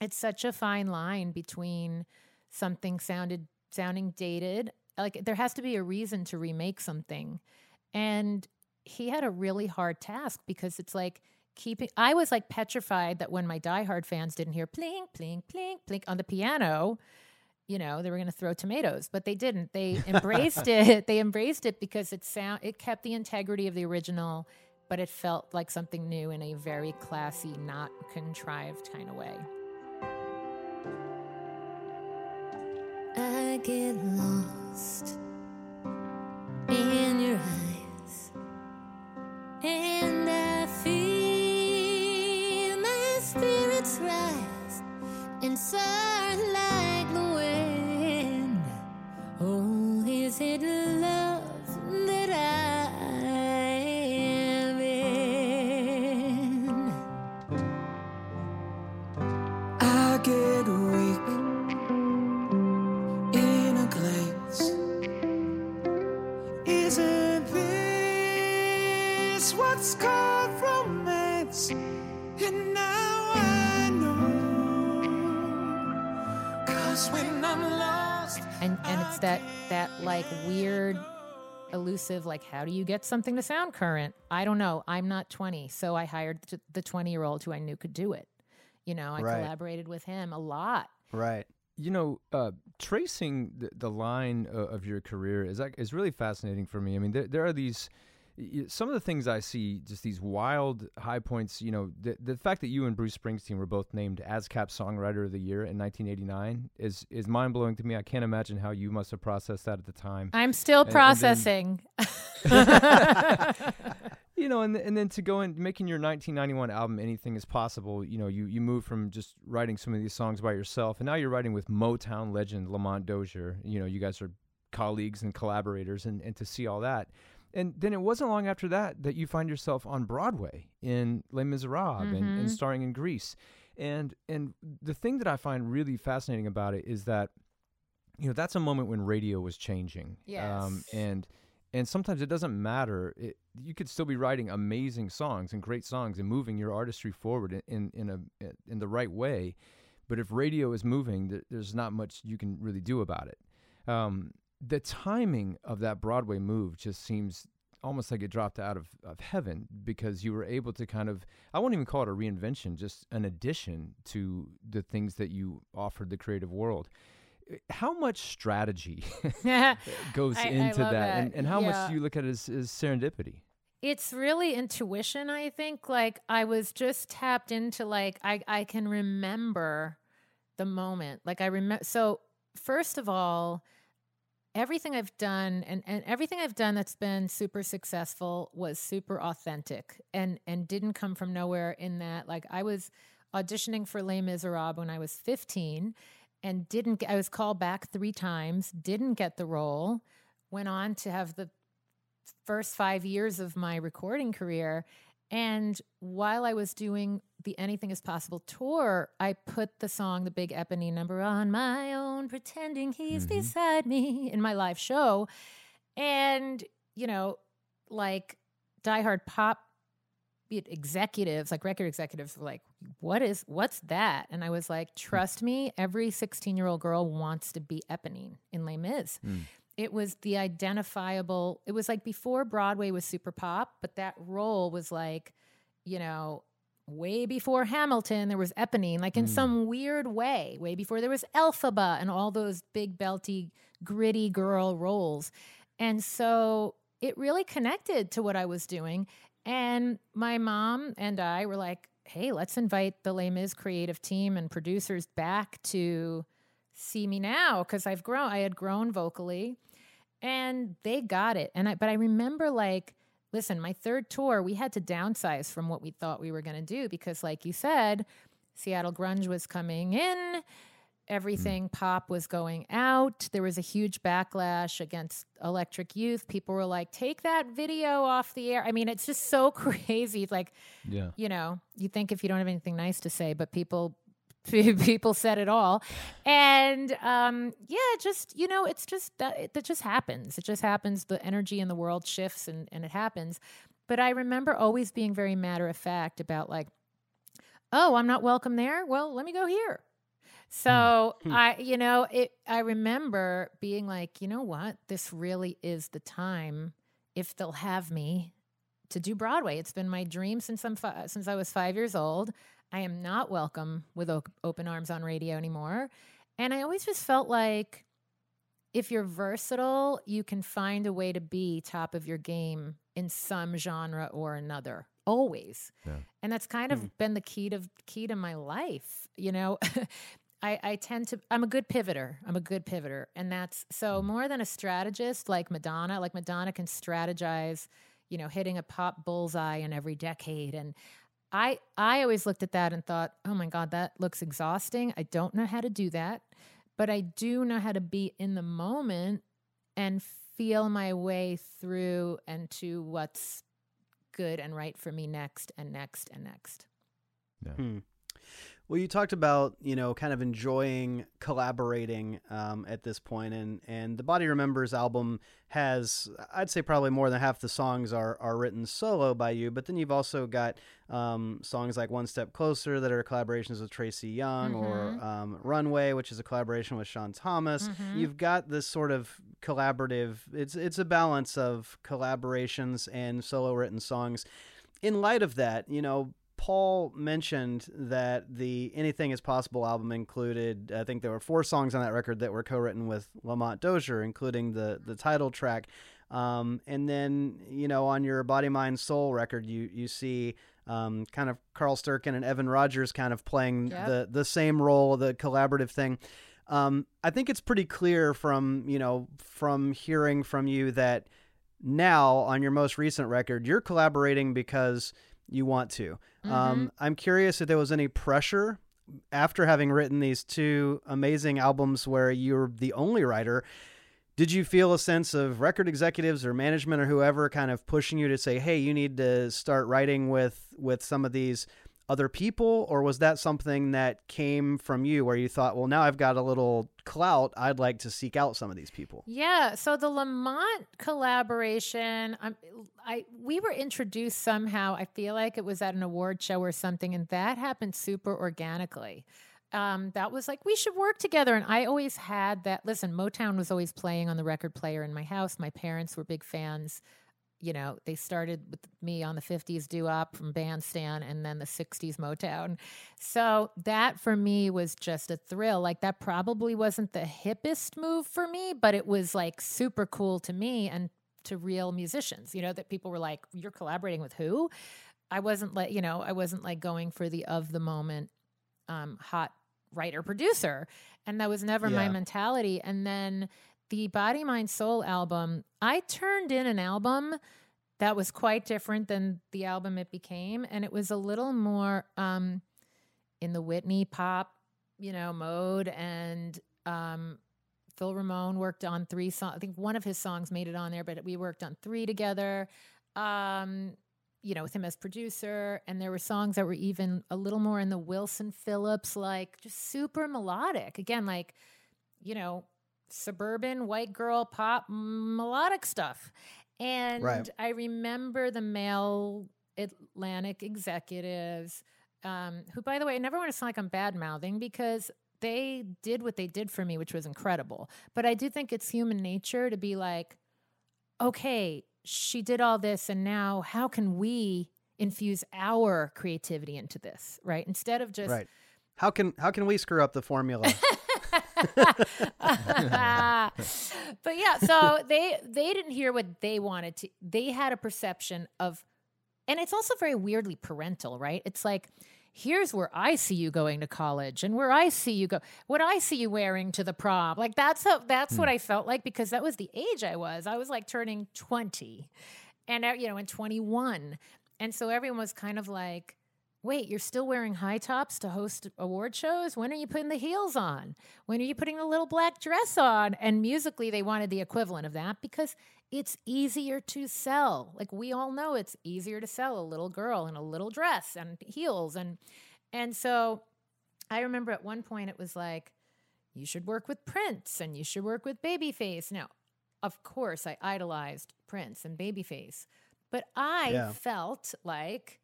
it's such a fine line between something sounded sounding dated like there has to be a reason to remake something and he had a really hard task because it's like keeping i was like petrified that when my diehard fans didn't hear plink plink plink plink on the piano you know they were going to throw tomatoes but they didn't. They embraced it. They embraced it because it sound it kept the integrity of the original but it felt like something new in a very classy not contrived kind of way. I get lost in your eyes, and I feel my spirits rise and that that like weird elusive like how do you get something to sound current i don't know i'm not 20 so i hired the 20 year old who i knew could do it you know i Right. collaborated with him a lot right. You know, uh, tracing the, the line uh, of your career is like, is really fascinating for me. I mean, there, there are these y- some of the things I see, just these wild high points. You know, the the fact that you and Bruce Springsteen were both named ASCAP Songwriter of the Year in 1989 is is mind blowing to me. I can't imagine how you must have processed that at the time. i'm still And- and then- processing you know, and and then to go and making your 1991 album, anything is possible. You know, you you move from just writing some of these songs by yourself, and now you're writing with Motown legend Lamont Dozier. You know, you guys are colleagues and collaborators, and and to see all that, and then it wasn't long after that that you find yourself on Broadway in Les Miserables and, Mhm. and starring in Grease. and and the thing that I find really fascinating about it is that. You know that's a moment when radio was changing, um, Yes. and and sometimes it doesn't matter. It, you could still be writing amazing songs and great songs and moving your artistry forward in in, in a in the right way, but if radio is moving, there's not much you can really do about it. Um, the timing of that Broadway move just seems almost like it dropped out of, of heaven because you were able to kind of I won't even call it a reinvention, just an addition to the things that you offered the creative world. How much strategy goes I- I into love that, and, that. and how much do you look at it as, as serendipity? it's really intuition i think like i was just tapped into like i i can remember the moment like i remember so first of all everything i've done and, and everything i've done that's been super successful was super authentic and and didn't come from nowhere in that like i was auditioning for les miserables when i was 15 and didn't get, i was called back three times didn't get the role went on to have the first five years of my recording career And while I was doing the Anything is Possible tour, I put the song, the big Eponine number, on my own, pretending he's mm-hmm. beside me in my live show. And, you know, like diehard pop executives, like record executives, were like, "What is what's that?" And I was like, hmm. "Trust me, every sixteen-year-old girl wants to be Eponine in Les Mis." Hmm. It was the identifiable. It was like before Broadway was super pop, but that role was like, you know, way before Hamilton, there was Eponine, like in hmm. some weird way, way before there was Elphaba and all those big, belty, gritty girl roles. And so it really connected to what I was doing. And my mom and I were like, hey, let's invite the Les Mis creative team and producers back to see me now because I've grown, I had grown vocally and they got it. And I, but I remember like, listen, my third tour, we had to downsize from what we thought we were going to do because, like you said, Seattle grunge was coming in, everything mm. pop was going out. There was a huge backlash against Electric Youth. People were like, take that video off the air. I mean, it's just so crazy. Like, Yeah. you know, you think if you don't have anything nice to say, but people people said it all. And um yeah just you know it's just that it, just happens. It just happens. The energy in the world shifts and and it happens. But i remember always being very matter of fact about like oh i'm not welcome there? Well let me go here. So i you know it i remember being like you know what? This really is the time if they'll have me to do Broadway. It's been my dream since I'm fi- since I was 5 years old. I am not welcome with o- open arms on radio anymore. And I always just felt like if you're versatile, you can find a way to be top of your game in some genre or another. Always. Yeah. And that's kind of hmm. been the key to key to my life, you know. I, I tend to I'm a good pivoter. I'm a good pivoter. And that's so hmm. more than a strategist like Madonna, like Madonna can strategize, you know, hitting a pop bullseye in every decade. And I I always looked at that and thought, oh my God, that looks exhausting. I don't know how to do that. But I do know how to be in the moment and feel my way through and to what's good and right for me next and next and next. Hmm. Well, you talked about you know kind of enjoying collaborating um, at this point, and and the Body Remembers album has I'd say probably more than half the songs are are written solo by you, but then you've also got um, songs like One Step Closer that are collaborations with Tracy Young, or um, Runway, which is a collaboration with Sean Thomas. You've got this sort of collaborative. It's it's a balance of collaborations and solo written songs. In light of that, you know, Paul mentioned that the Anything Is Possible album included, I think there were four songs on that record that were co-written with Lamont Dozier, including the the title track. Um, and then, you know, on your Body, Mind, Soul record, you you see um, kind of Carl Sturken and Evan Rogers kind of playing Yep. the the same role, the collaborative thing. Um, I think it's pretty clear from you know from hearing from you that now on your most recent record, you're collaborating because you want to. Um, I'm curious if there was any pressure after having written these two amazing albums where you're the only writer. Did you feel a sense of record executives or management or whoever kind of pushing you to say, "Hey, you need to start writing with with some of these other people," or was that something that came from you where you thought, "Well, now I've got a little clout. I'd like to seek out some of these people." Yeah, so the Lamont collaboration, I we were introduced somehow. I feel like it was at an award show or something, and that happened super organically. Um, that was like we should work together, and I always had that. Listen, Motown was always playing on the record player in my house. My parents were big fans. You know, they started with me on the 50s doo wop from Bandstand and then the 60s Motown. So that for me was just a thrill. Like that probably wasn't the hippest move for me, but it was like super cool to me and to real musicians, you know, that people were like, you're collaborating with who? I wasn't like, you know, I wasn't like going for the of the moment um, hot writer producer. And that was never my mentality. And then the Body, Mind, Soul album, I turned in an album that was quite different than the album it became. And it was a little more um, in the Whitney pop, you know, mode. And um, Phil Ramone worked on three songs. I think one of his songs made it on there, but we worked on three together. Um, you know, with him as producer. And there were songs that were even a little more in the Wilson Phillips, like just super melodic. Again, like, you know, suburban white girl pop melodic stuff. And Right. I remember the male Atlantic executives, um, who, by the way, I never want to sound like I'm bad mouthing because they did what they did for me, which was incredible. But I do think it's human nature to be like, okay, she did all this, and now how can we infuse our creativity into this, right? Instead of just Right. How can how can we screw up the formula? but yeah, so they they didn't hear what they wanted to. They had a perception of, and it's also very weirdly parental, right? It's like, here's where I see you going to college, and where I see you go, what I see you wearing to the prom. Like that's how that's what I felt like because that was the age I was. I was like turning twenty, and uh, you know, in twenty one, and so everyone was kind of like. Wait, you're still wearing high tops to host award shows? When are you putting the heels on? When are you putting the little black dress on? And musically, they wanted the equivalent of that because it's easier to sell. Like we all know, it's easier to sell a little girl in a little dress and heels, and and so I remember at one point it was like, you should work with Prince and you should work with Babyface. Now, of course, I idolized Prince and Babyface, but I Yeah. felt like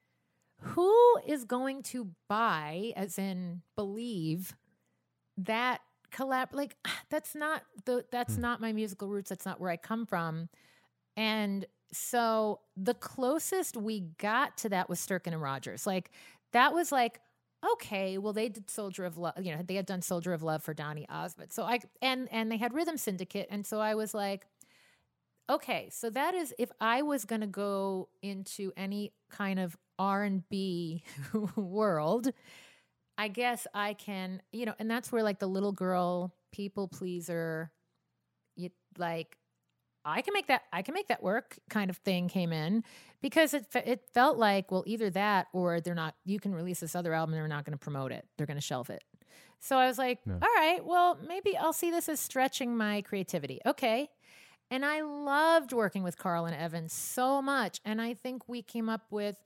who is going to buy, as in believe, that collab? Like that's not the that's hmm. not my musical roots. That's not where I come from. And so the closest we got to that was Sturken and Rogers. Like that was like okay, well they did Soldier of Love, you know, they had done Soldier of Love for Donny Osmond. So I and and they had Rhythm Syndicate and so I was like okay, so that is if I was going to go into any kind of R&B world, I guess I can, you know, and that's where like the little girl people pleaser you like I can make that I can make that work kind of thing came in because it it felt like well either that or they're not you can release this other album and they're not going to promote it. They're going to shelve it. So I was like, Yeah. all right, well, maybe I'll see this as stretching my creativity. Okay. And I loved working with Carl and Evan so much. And I think we came up with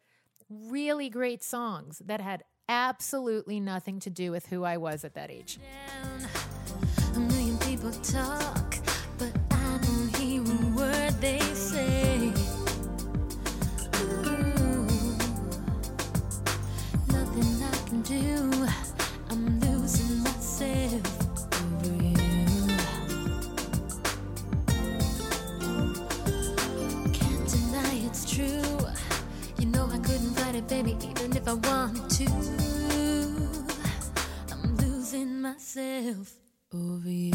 really great songs that had absolutely nothing to do with who I was at that age. A million people talk, but I don't hear a word they say. I wanted to. I'm losing myself over you.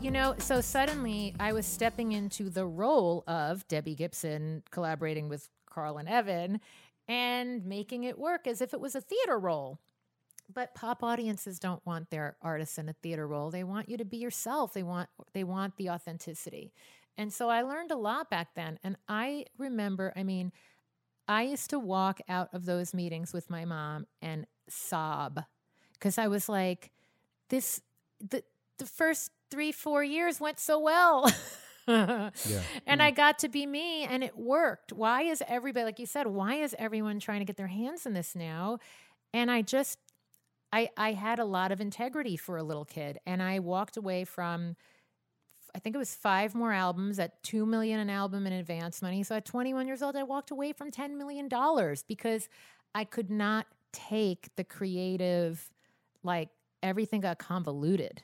You know, so suddenly I was stepping into the role of Debbie Gibson collaborating with Carl and Evan and making it work as if it was a theater role. But pop audiences don't want their artists in a theater role. They want you to be yourself. They want they want the authenticity. And so I learned a lot back then. And I remember, I mean, I used to walk out of those meetings with my mom and sob because I was like, this the the first three four years went so well. And i mm-hmm. got to be me and it worked. Why is everybody like you said why is everyone trying to get their hands in this now? And i just i i had a lot of integrity for a little kid and i walked away from I think it was five more albums at two million an album in advance money. So at 21 years old, I walked away from 10 million dollars because I could not take the creative, like everything got convoluted.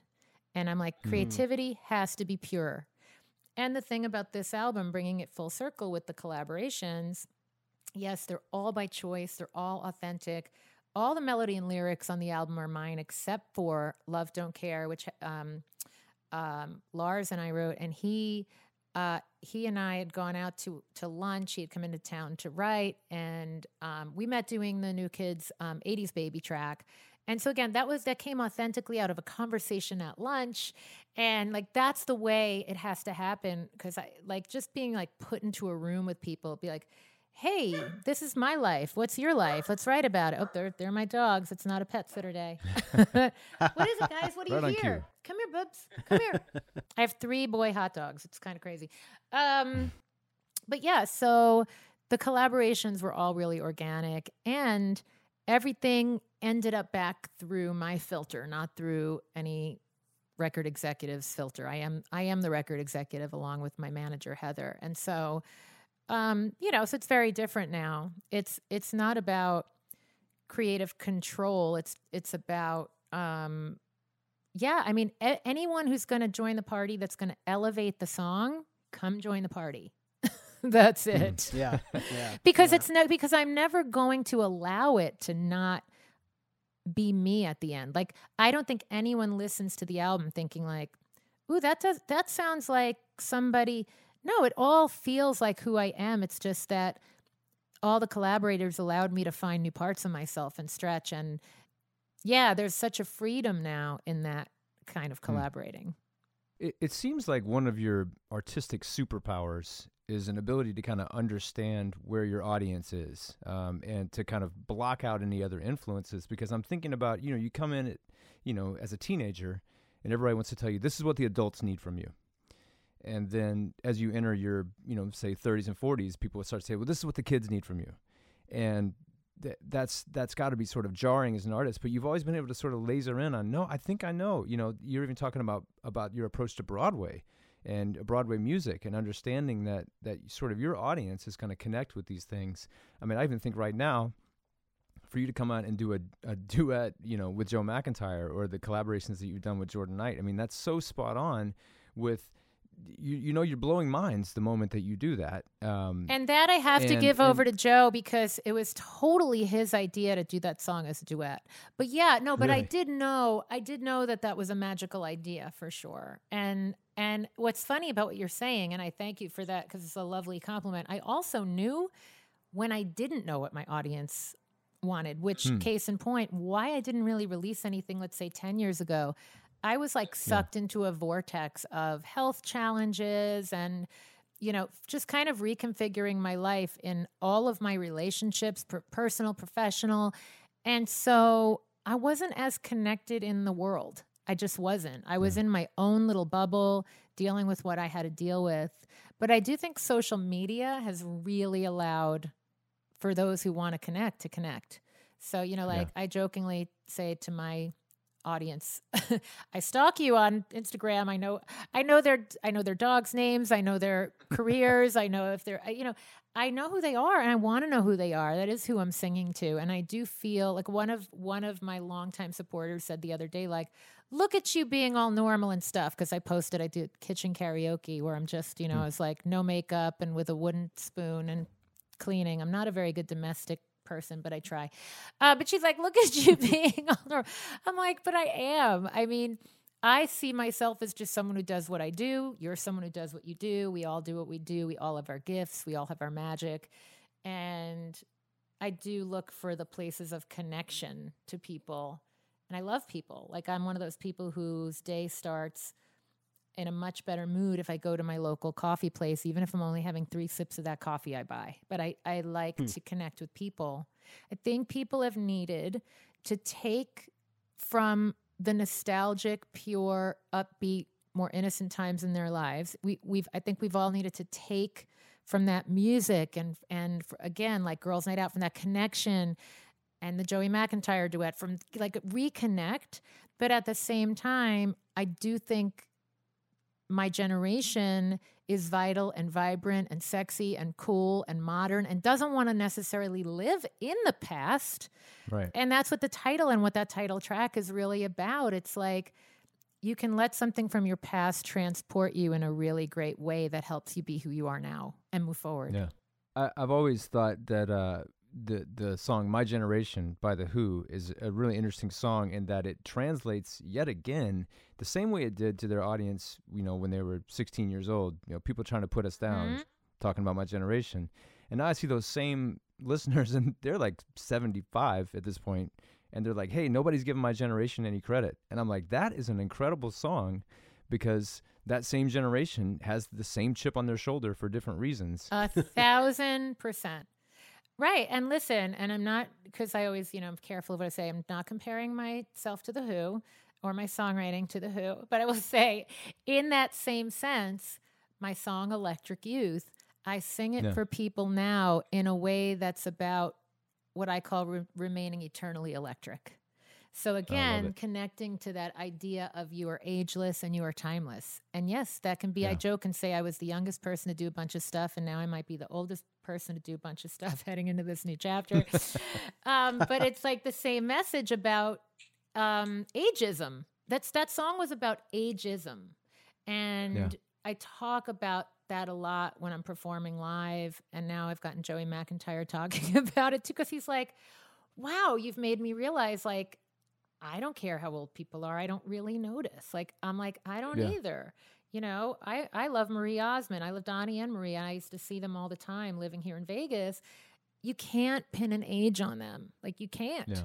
And I'm like, creativity has to be pure. And the thing about this album, bringing it full circle with the collaborations, yes, they're all by choice, they're all authentic. All the melody and lyrics on the album are mine, except for Love Don't Care, which um, um, Lars and I wrote, and he uh, he and I had gone out to to lunch. He had come into town to write, and um, we met doing the New Kids um, '80s Baby track. And so again, that was that came authentically out of a conversation at lunch, and like that's the way it has to happen. Because I like just being like put into a room with people, be like, "Hey, this is my life. What's your life? Let's write about it." Oh, they're they're my dogs. It's not a pet sitter day. what is it, guys? What do Right you hear? Come here, bubs. Come here. I have three boy hot dogs. It's kind of crazy. Um, but yeah, so the collaborations were all really organic and everything ended up back through my filter, not through any record executive's filter. I am I am the record executive along with my manager Heather. And so um, you know, so it's very different now. It's it's not about creative control. It's it's about um yeah, I mean a- anyone who's going to join the party that's going to elevate the song, come join the party. that's it Yeah. Yeah. because yeah. it's no because i'm never going to allow it to not be me at the end like i don't think anyone listens to the album thinking like ooh that does that sounds like somebody no it all feels like who i am it's just that all the collaborators allowed me to find new parts of myself and stretch and yeah there's such a freedom now in that kind of collaborating It, it seems like one of your artistic superpowers is an ability to kind of understand where your audience is um, and to kind of block out any other influences. Because I'm thinking about, you know, you come in, at, you know, as a teenager and everybody wants to tell you, this is what the adults need from you. And then as you enter your, you know, say 30s and 40s, people start to say, well, this is what the kids need from you. And th- that's that's got to be sort of jarring as an artist but you've always been able to sort of laser in on no i think i know you know you're even talking about about your approach to broadway and broadway music and understanding that that sort of your audience is going to connect with these things i mean i even think right now for you to come out and do a, a duet you know with joe mcintyre or the collaborations that you've done with jordan knight i mean that's so spot on with you, you know you're blowing minds the moment that you do that um, And that I have to give and- over to Joe because it was totally his idea to do that song as a duet. But yeah, no, but I did know, I did know that that was a magical idea for sure. And and what's funny about what you're saying, and I thank you for that because it's a lovely compliment. I also knew when I didn't know what my audience wanted, which Hmm. case in point, why I didn't really release anything, let's say 10 years ago. I was like sucked into a vortex of health challenges and you know, just kind of reconfiguring my life in all of my relationships, per- personal, professional. And so I wasn't as connected in the world. I just wasn't. I was in my own little bubble dealing with what I had to deal with. But I do think social media has really allowed for those who want to connect to connect. So, you know, like I jokingly say to my audience. I stalk you on instagram. I know i know their i know their dogs names. I know their careers. I know if they're you know i know who they are and i want to know who they are. That is who i'm singing to. And i do feel like one of one of my longtime supporters said the other day like look at you being all normal and stuff. Because i posted i do kitchen karaoke where i'm just you know hmm. it's like no makeup and with a wooden spoon and cleaning. I'm not a very good domestic person, but I try. Uh, but she's like, look at you being all normal. I'm like, but I am. I mean, I see myself as just someone who does what I do. You're someone who does what you do. We all do what we do. We all have our gifts. We all have our magic. And I do look for the places of connection to people. And I love people. Like, I'm one of those people whose day starts in a much better mood if I go to my local coffee place, even if I'm only having three sips of that coffee I buy. But I, I like hmm. to connect with people. I think people have needed to take from the nostalgic, pure, upbeat, more innocent times in their lives. We, we've, I think we've all needed to take from that music and, and for, again, like Girls Night Out, from that connection and the Joey McIntyre duet, from like reconnect. But at the same time, I do think my generation is vital and vibrant and sexy and cool and modern and doesn't want to necessarily live in the past. right And that's what the title and what that title track is really about. It's like you can let something from your past transport you in a really great way that helps you be who you are now and move forward. Yeah, I, I've always thought that uh, the the song "My Generation" by the Who is a really interesting song in that it translates yet again the same way it did to their audience. You know, when they were 16 years old, you know, people trying to put us down, Mhm. talking about my generation, and now I see those same listeners, and they're like 75 at this point, and they're like, "Hey, nobody's giving my generation any credit," and I'm like, "That is an incredible song." Because that same generation has the same chip on their shoulder for different reasons. A thousand percent. Right. And listen, and I'm not, because I always, you know, I'm careful of what I say. I'm not comparing myself to The Who or my songwriting to The Who. But I will say, in that same sense, my song Electric Youth, I sing it Yeah. for people now in a way that's about what I call re- remaining eternally electric. So again, connecting to that idea of you are ageless and you are timeless. And yes, that can be, I joke and say I was the youngest person to do a bunch of stuff, and now I might be the oldest person to do a bunch of stuff heading into this new chapter. um, but it's like the same message about um, ageism. That's that song was about ageism, and I talk about that a lot when I'm performing live. And now I've gotten Joey McIntyre talking about it too, because he's like, "Wow, you've made me realize like." I don't care how old people are. I don't really notice. Like I'm like I don't Yeah. either. You know, I I love Marie Osmond. I love Donnie and Marie. I used to see them all the time living here in Vegas. You can't pin an age on them. Like you can't. Yeah.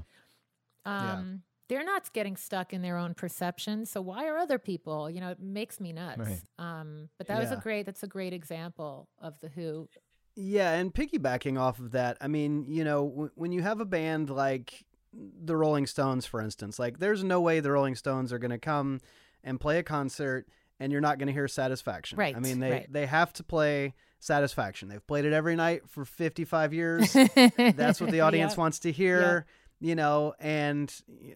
Yeah. Um they're not getting stuck in their own perception. So why are other people? You know, it makes me nuts. Right. Um, but that was a great that's a great example of the Who. Yeah, and piggybacking off of that, I mean, you know, w- when you have a band like the Rolling Stones, for instance, like there's no way the Rolling Stones are going to come and play a concert and you're not going to hear Satisfaction. Right. I mean, they right. they have to play Satisfaction. They've played it every night for 55 years. That's what the audience Yeah. wants to hear. You know, and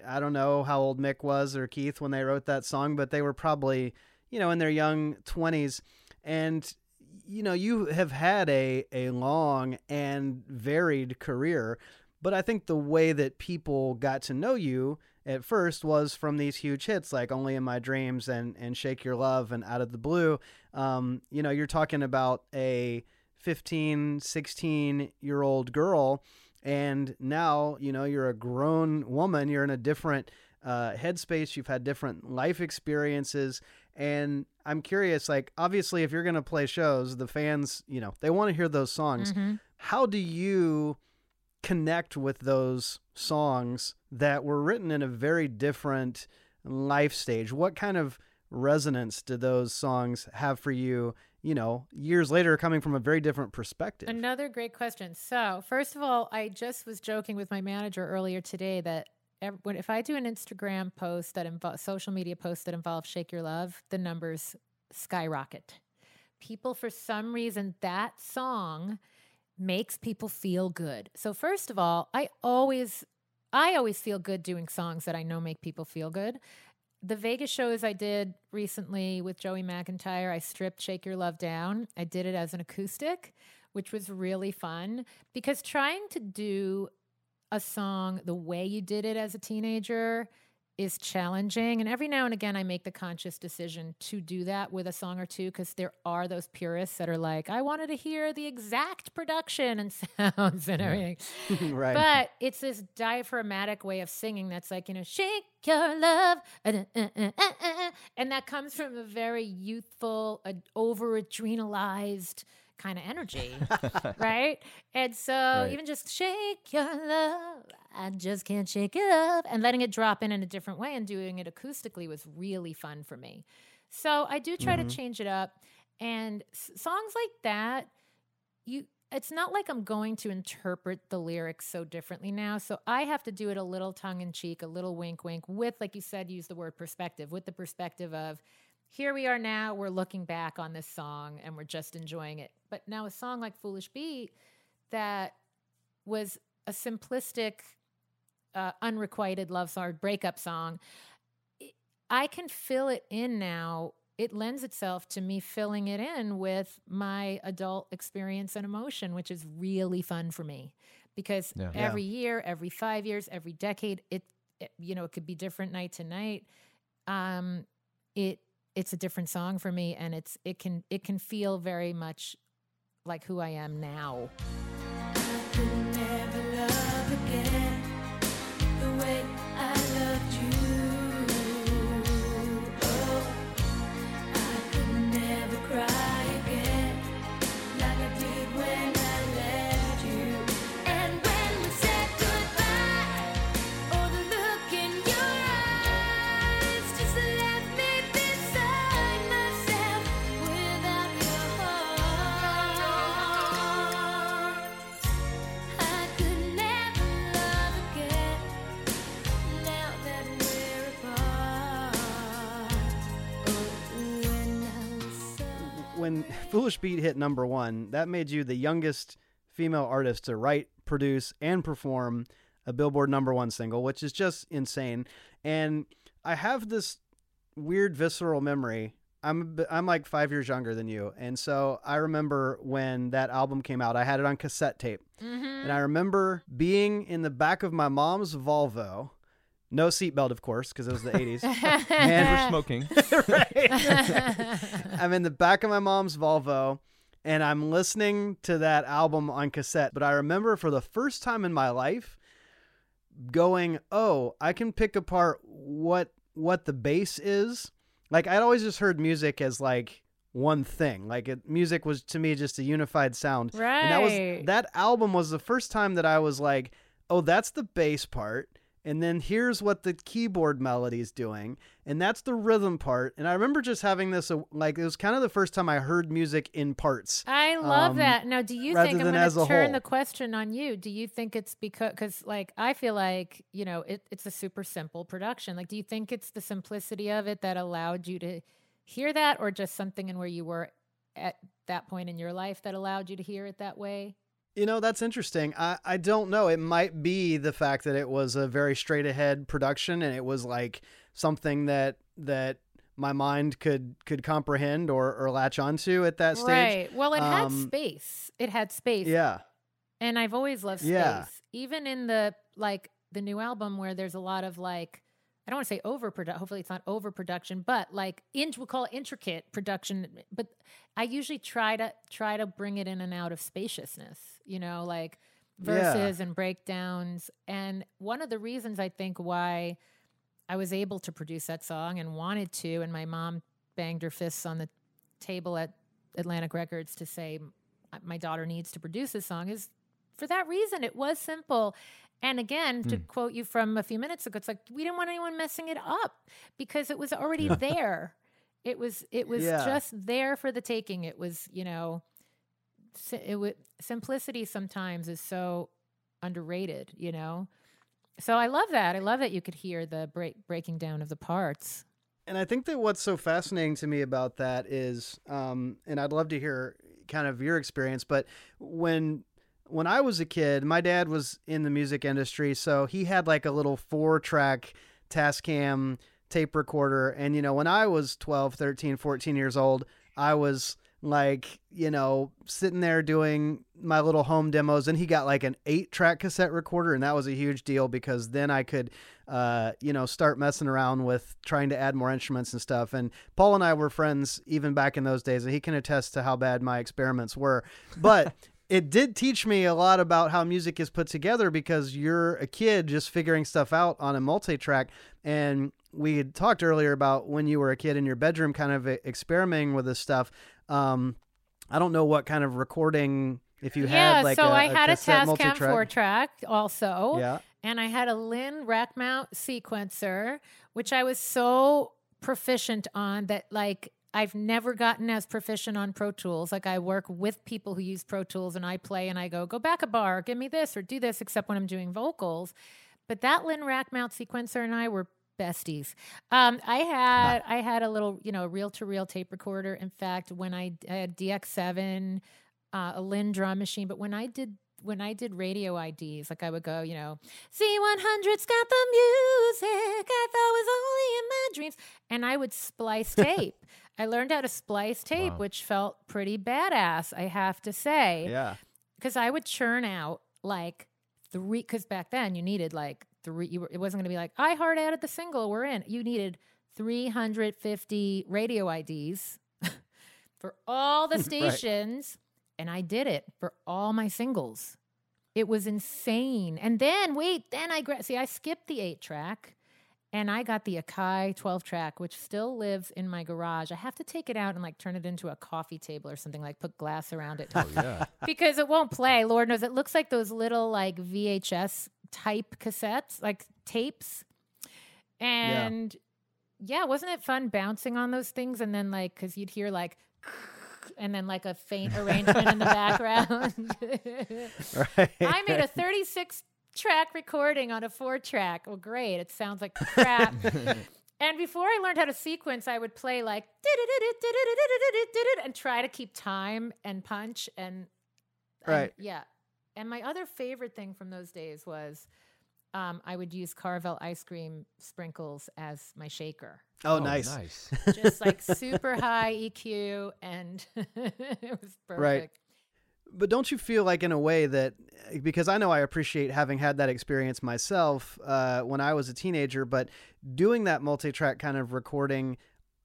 I don't know how old Mick was or Keith when they wrote that song, but they were probably, you know, in their young 20s. And, you know, you have had a, a long and varied career. But I think the way that people got to know you at first was from these huge hits like Only in My Dreams and, and Shake Your Love and Out of the Blue. Um, you know, you're talking about a 15, 16 year old girl. And now, you know, you're a grown woman. You're in a different uh, headspace. You've had different life experiences. And I'm curious, like, obviously, if you're going to play shows, the fans, you know, they want to hear those songs. Mhm. How do you connect with those songs that were written in a very different life stage? What kind of resonance do those songs have for you, you know, years later coming from a very different perspective? Another great question. So, first of all, I just was joking with my manager earlier today that if I do an Instagram post that involves social media post that involves "Shake Your Love," the numbers skyrocket. People, for some reason, that song makes people feel good. So, first of all, I always, I always feel good doing songs that I know make people feel good. The Vegas shows I did recently with Joey McIntyre, I stripped "Shake Your Love" down. I did it as an acoustic which was really fun because trying to do a song the way you did it as a teenager is challenging. And every now and again, I make the conscious decision to do that with a song or two because there are those purists that are like, I wanted to hear the exact production and sounds and everything. right. But it's this diaphragmatic way of singing that's like, you know, shake your love. uh, uh, uh, uh, And that comes from a very youthful, over adrenalized kind of energy, right? And so Right. even just shake your love, I just can't shake it up, and letting it drop in in a different way and doing it acoustically was really fun for me. So I do try to mm-hmm. change it up, and s- songs like that, you. It's not like I'm going to interpret the lyrics so differently now. So I have to do it a little tongue in cheek, a little wink, wink, with, like you said, use the word perspective, with the perspective of here we are now, we're looking back on this song and we're just enjoying it. But now a song like Foolish Beat that was a simplistic, uh, unrequited love song, breakup song, i- I can fill it in now. It lends itself to me filling it in with my adult experience and emotion, which is really fun for me because Yeah. Yeah. every year, every five years, every decade, it, it you know it could be different night to night. Um, it it's a different song for me, and it's it can it can feel very much like who I am now. Foolish Beat hit number one, that made you the youngest female artist to write, produce, and perform a Billboard number one single, which is just insane. And I have this weird visceral memory. I'm I'm like five years younger than you, and so I remember when that album came out. I had it on cassette tape, mm-hmm. and I remember being in the back of my mom's Volvo, no seatbelt, of course, because it was the '80s. and We're and smoking. I'm in the back of my mom's Volvo and I'm listening to that album on cassette. But I remember for the first time in my life going, "Oh, I can pick apart what what the bass is." Like I'd always just heard music as like one thing. Like it, music was to me just a unified sound. Right. And that was that album was the first time that I was like, "Oh, that's the bass part." And then here's what the keyboard melody is doing, and that's the rhythm part. And I remember just having this, uh, like, it was kind of the first time I heard music in parts. I love um, that. Now, do you think I'm going to turn the question on you? Do you think it's because, because like, I feel like, you know, it, it's a super simple production. Like, do you think it's the simplicity of it that allowed you to hear that, or just something in where you were at that point in your life that allowed you to hear it that way? You know, that's interesting. I, I don't know. It might be the fact that it was a very straight ahead production and it was like something that that my mind could could comprehend or, or latch onto at that stage. Right. Well, it had Um, space. It had space. Yeah. And I've always loved space. Yeah. Even in the like the new album where there's a lot of like I don't want to say overproduction. Hopefully, it's not overproduction, but like in, we'll call it intricate production. But I usually try to try to bring it in and out of spaciousness. You know, like Yeah. verses and breakdowns. And one of the reasons I think why I was able to produce that song and wanted to, and my mom banged her fists on the table at Atlantic Records to say my daughter needs to produce this song is for that reason. It was simple. And again, to quote you from a few minutes ago, it's like we didn't want anyone messing it up because it was already there. It was it was Yeah. just there for the taking. It was you know, it would simplicity sometimes is so underrated. You know, so I love that. I love that you could hear the break breaking down of the parts. And I think that what's so fascinating to me about that is, um, and I'd love to hear kind of your experience, but when when I was a kid, my dad was in the music industry, so he had like a little four track Tascam tape recorder. And, you know, when I was 12, 13, 14 years old, I was like, you know, sitting there doing my little home demos. And he got like an eight track cassette recorder. And that was a huge deal because then I could, uh, you know, start messing around with trying to add more instruments and stuff. And Paul and I were friends even back in those days. And he can attest to how bad my experiments were. But it did teach me a lot about how music is put together because you're a kid just figuring stuff out on a multi-track. And we had talked earlier about when you were a kid in your bedroom kind of experimenting with this stuff. Um, i don't know what kind of recording if you yeah, had like so a, I had a Tascam four track also. yeah. And I had a Linn rack mount sequencer, which I was so proficient on that like I've never gotten as proficient on Pro Tools. Like I work with people who use Pro Tools and I play and I go, go back a bar, give me this or do this, except when I'm doing vocals. But that Linn rack mount sequencer and I were besties. Um, I had I had a little, you know, reel to reel tape recorder. In fact, when I, I had DX7, uh, a Linn drum machine, but when I did when I did radio IDs, like I would go, you know, Z100's got the music I thought was only in my dreams. And I would splice tape. I learned how to splice tape, Wow. which felt pretty badass, I have to say. yeah Because I would churn out like three, because back then you needed like three, you were, it wasn't going to be like, I hard added the single, we're in. You needed 350 radio IDs for all the stations. And I did it for all my singles. It was insane. And then, wait, then I gra- see, I skipped the eight track and I got the Akai 12 track, which still lives in my garage. I have to take it out and like turn it into a coffee table or something, like put glass around it Oh yeah. because it won't play. Lord knows it looks like those little like VHS type cassettes, like tapes. And yeah, wasn't it fun bouncing on those things? And then like, cause you'd hear like, and then like a faint arrangement in the background. right I made a 36 track recording on a four track. Well, great. It sounds like crap. And before I learned how to sequence, I would play like and try to keep time and punch and, and Right. yeah. And my other favorite thing from those days was um, I would use Carvel ice cream sprinkles as my shaker. Oh, nice. Nice. Just like super high EQ, and it was perfect. Right. But don't you feel like, in a way, that because I know I appreciate having had that experience myself uh, when I was a teenager, but doing that multi track kind of recording,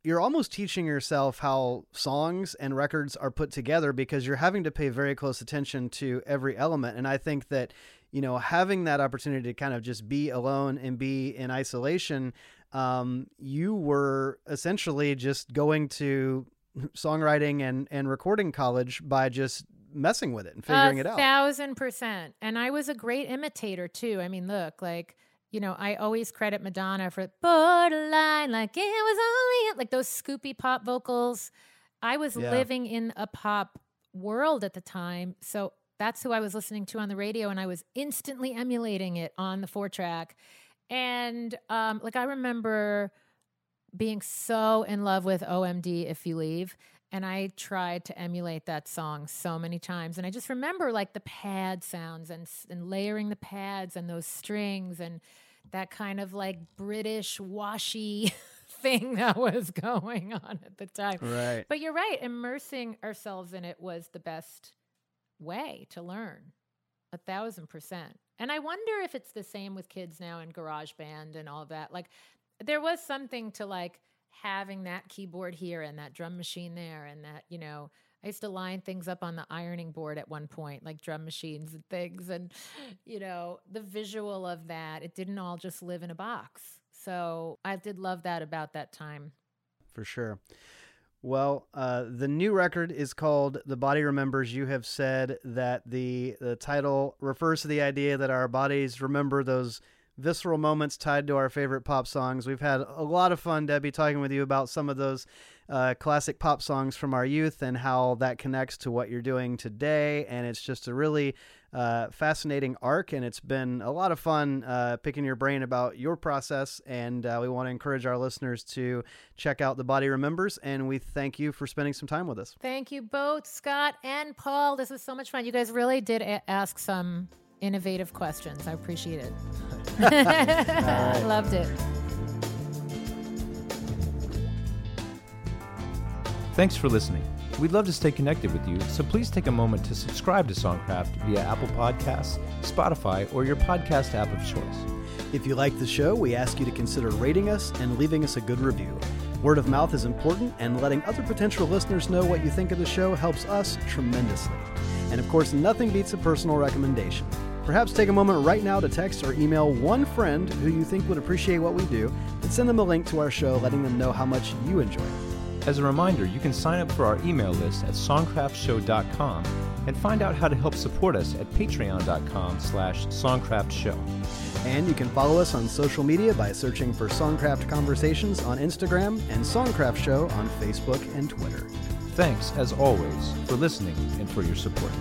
you're almost teaching yourself how songs and records are put together because you're having to pay very close attention to every element. And I think that, you know, having that opportunity to kind of just be alone and be in isolation, um, you were essentially just going to songwriting and, and recording college by just messing with it and figuring it out. thousand percent. And I was a great imitator too. I mean, look, like, you know, I always credit Madonna for borderline, like it was only like those scoopy pop vocals. I was Yeah. living in a pop world at the time. So that's who I was listening to on the radio, and I was instantly emulating it on the four track. And um, like I remember being so in love with OMD If You Leave. And I tried to emulate that song so many times. And I just remember like the pad sounds and, and layering the pads and those strings and that kind of like British washy thing that was going on at the time. Right. But you're right, immersing ourselves in it was the best way to learn. A thousand percent. And I wonder if it's the same with kids now in GarageBand and all that. Like there was something to like having that keyboard here and that drum machine there and that, you know, I used to line things up on the ironing board at one point, like drum machines and things. And, you know, the visual of that, it didn't all just live in a box. So I did love that about that time. for sure. Well, uh, the new record is called "The Body Remembers." You have said that the the title refers to the idea that our bodies remember those visceral moments tied to our favorite pop songs. We've had a lot of fun, Debbie, talking with you about some of those uh, classic pop songs from our youth and how that connects to what you're doing today. And it's just a really uh, fascinating arc, and it's been a lot of fun uh, picking your brain about your process. And uh, we want to encourage our listeners to check out The Body Remembers. And we thank you for spending some time with us. Thank you both, Scott and Paul. This was so much fun. You guys really did ask some innovative questions. I appreciate it. I loved it. Thanks for listening. We'd love to stay connected with you, so please take a moment to subscribe to Songcraft via Apple Podcasts, Spotify, or your podcast app of choice. If you like the show, we ask you to consider rating us and leaving us a good review. Word of mouth is important, and letting other potential listeners know what you think of the show helps us tremendously. And of course, nothing beats a personal recommendation. Perhaps take a moment right now to text or email one friend who you think would appreciate what we do and send them a link to our show, letting them know how much you enjoy it. As a reminder, you can sign up for our email list at songcraftshow.com and find out how to help support us at patreon.com slash songcraftshow. And you can follow us on social media by searching for Songcraft Conversations on Instagram and Songcraft Show on Facebook and Twitter. Thanks, as always, for listening and for your support.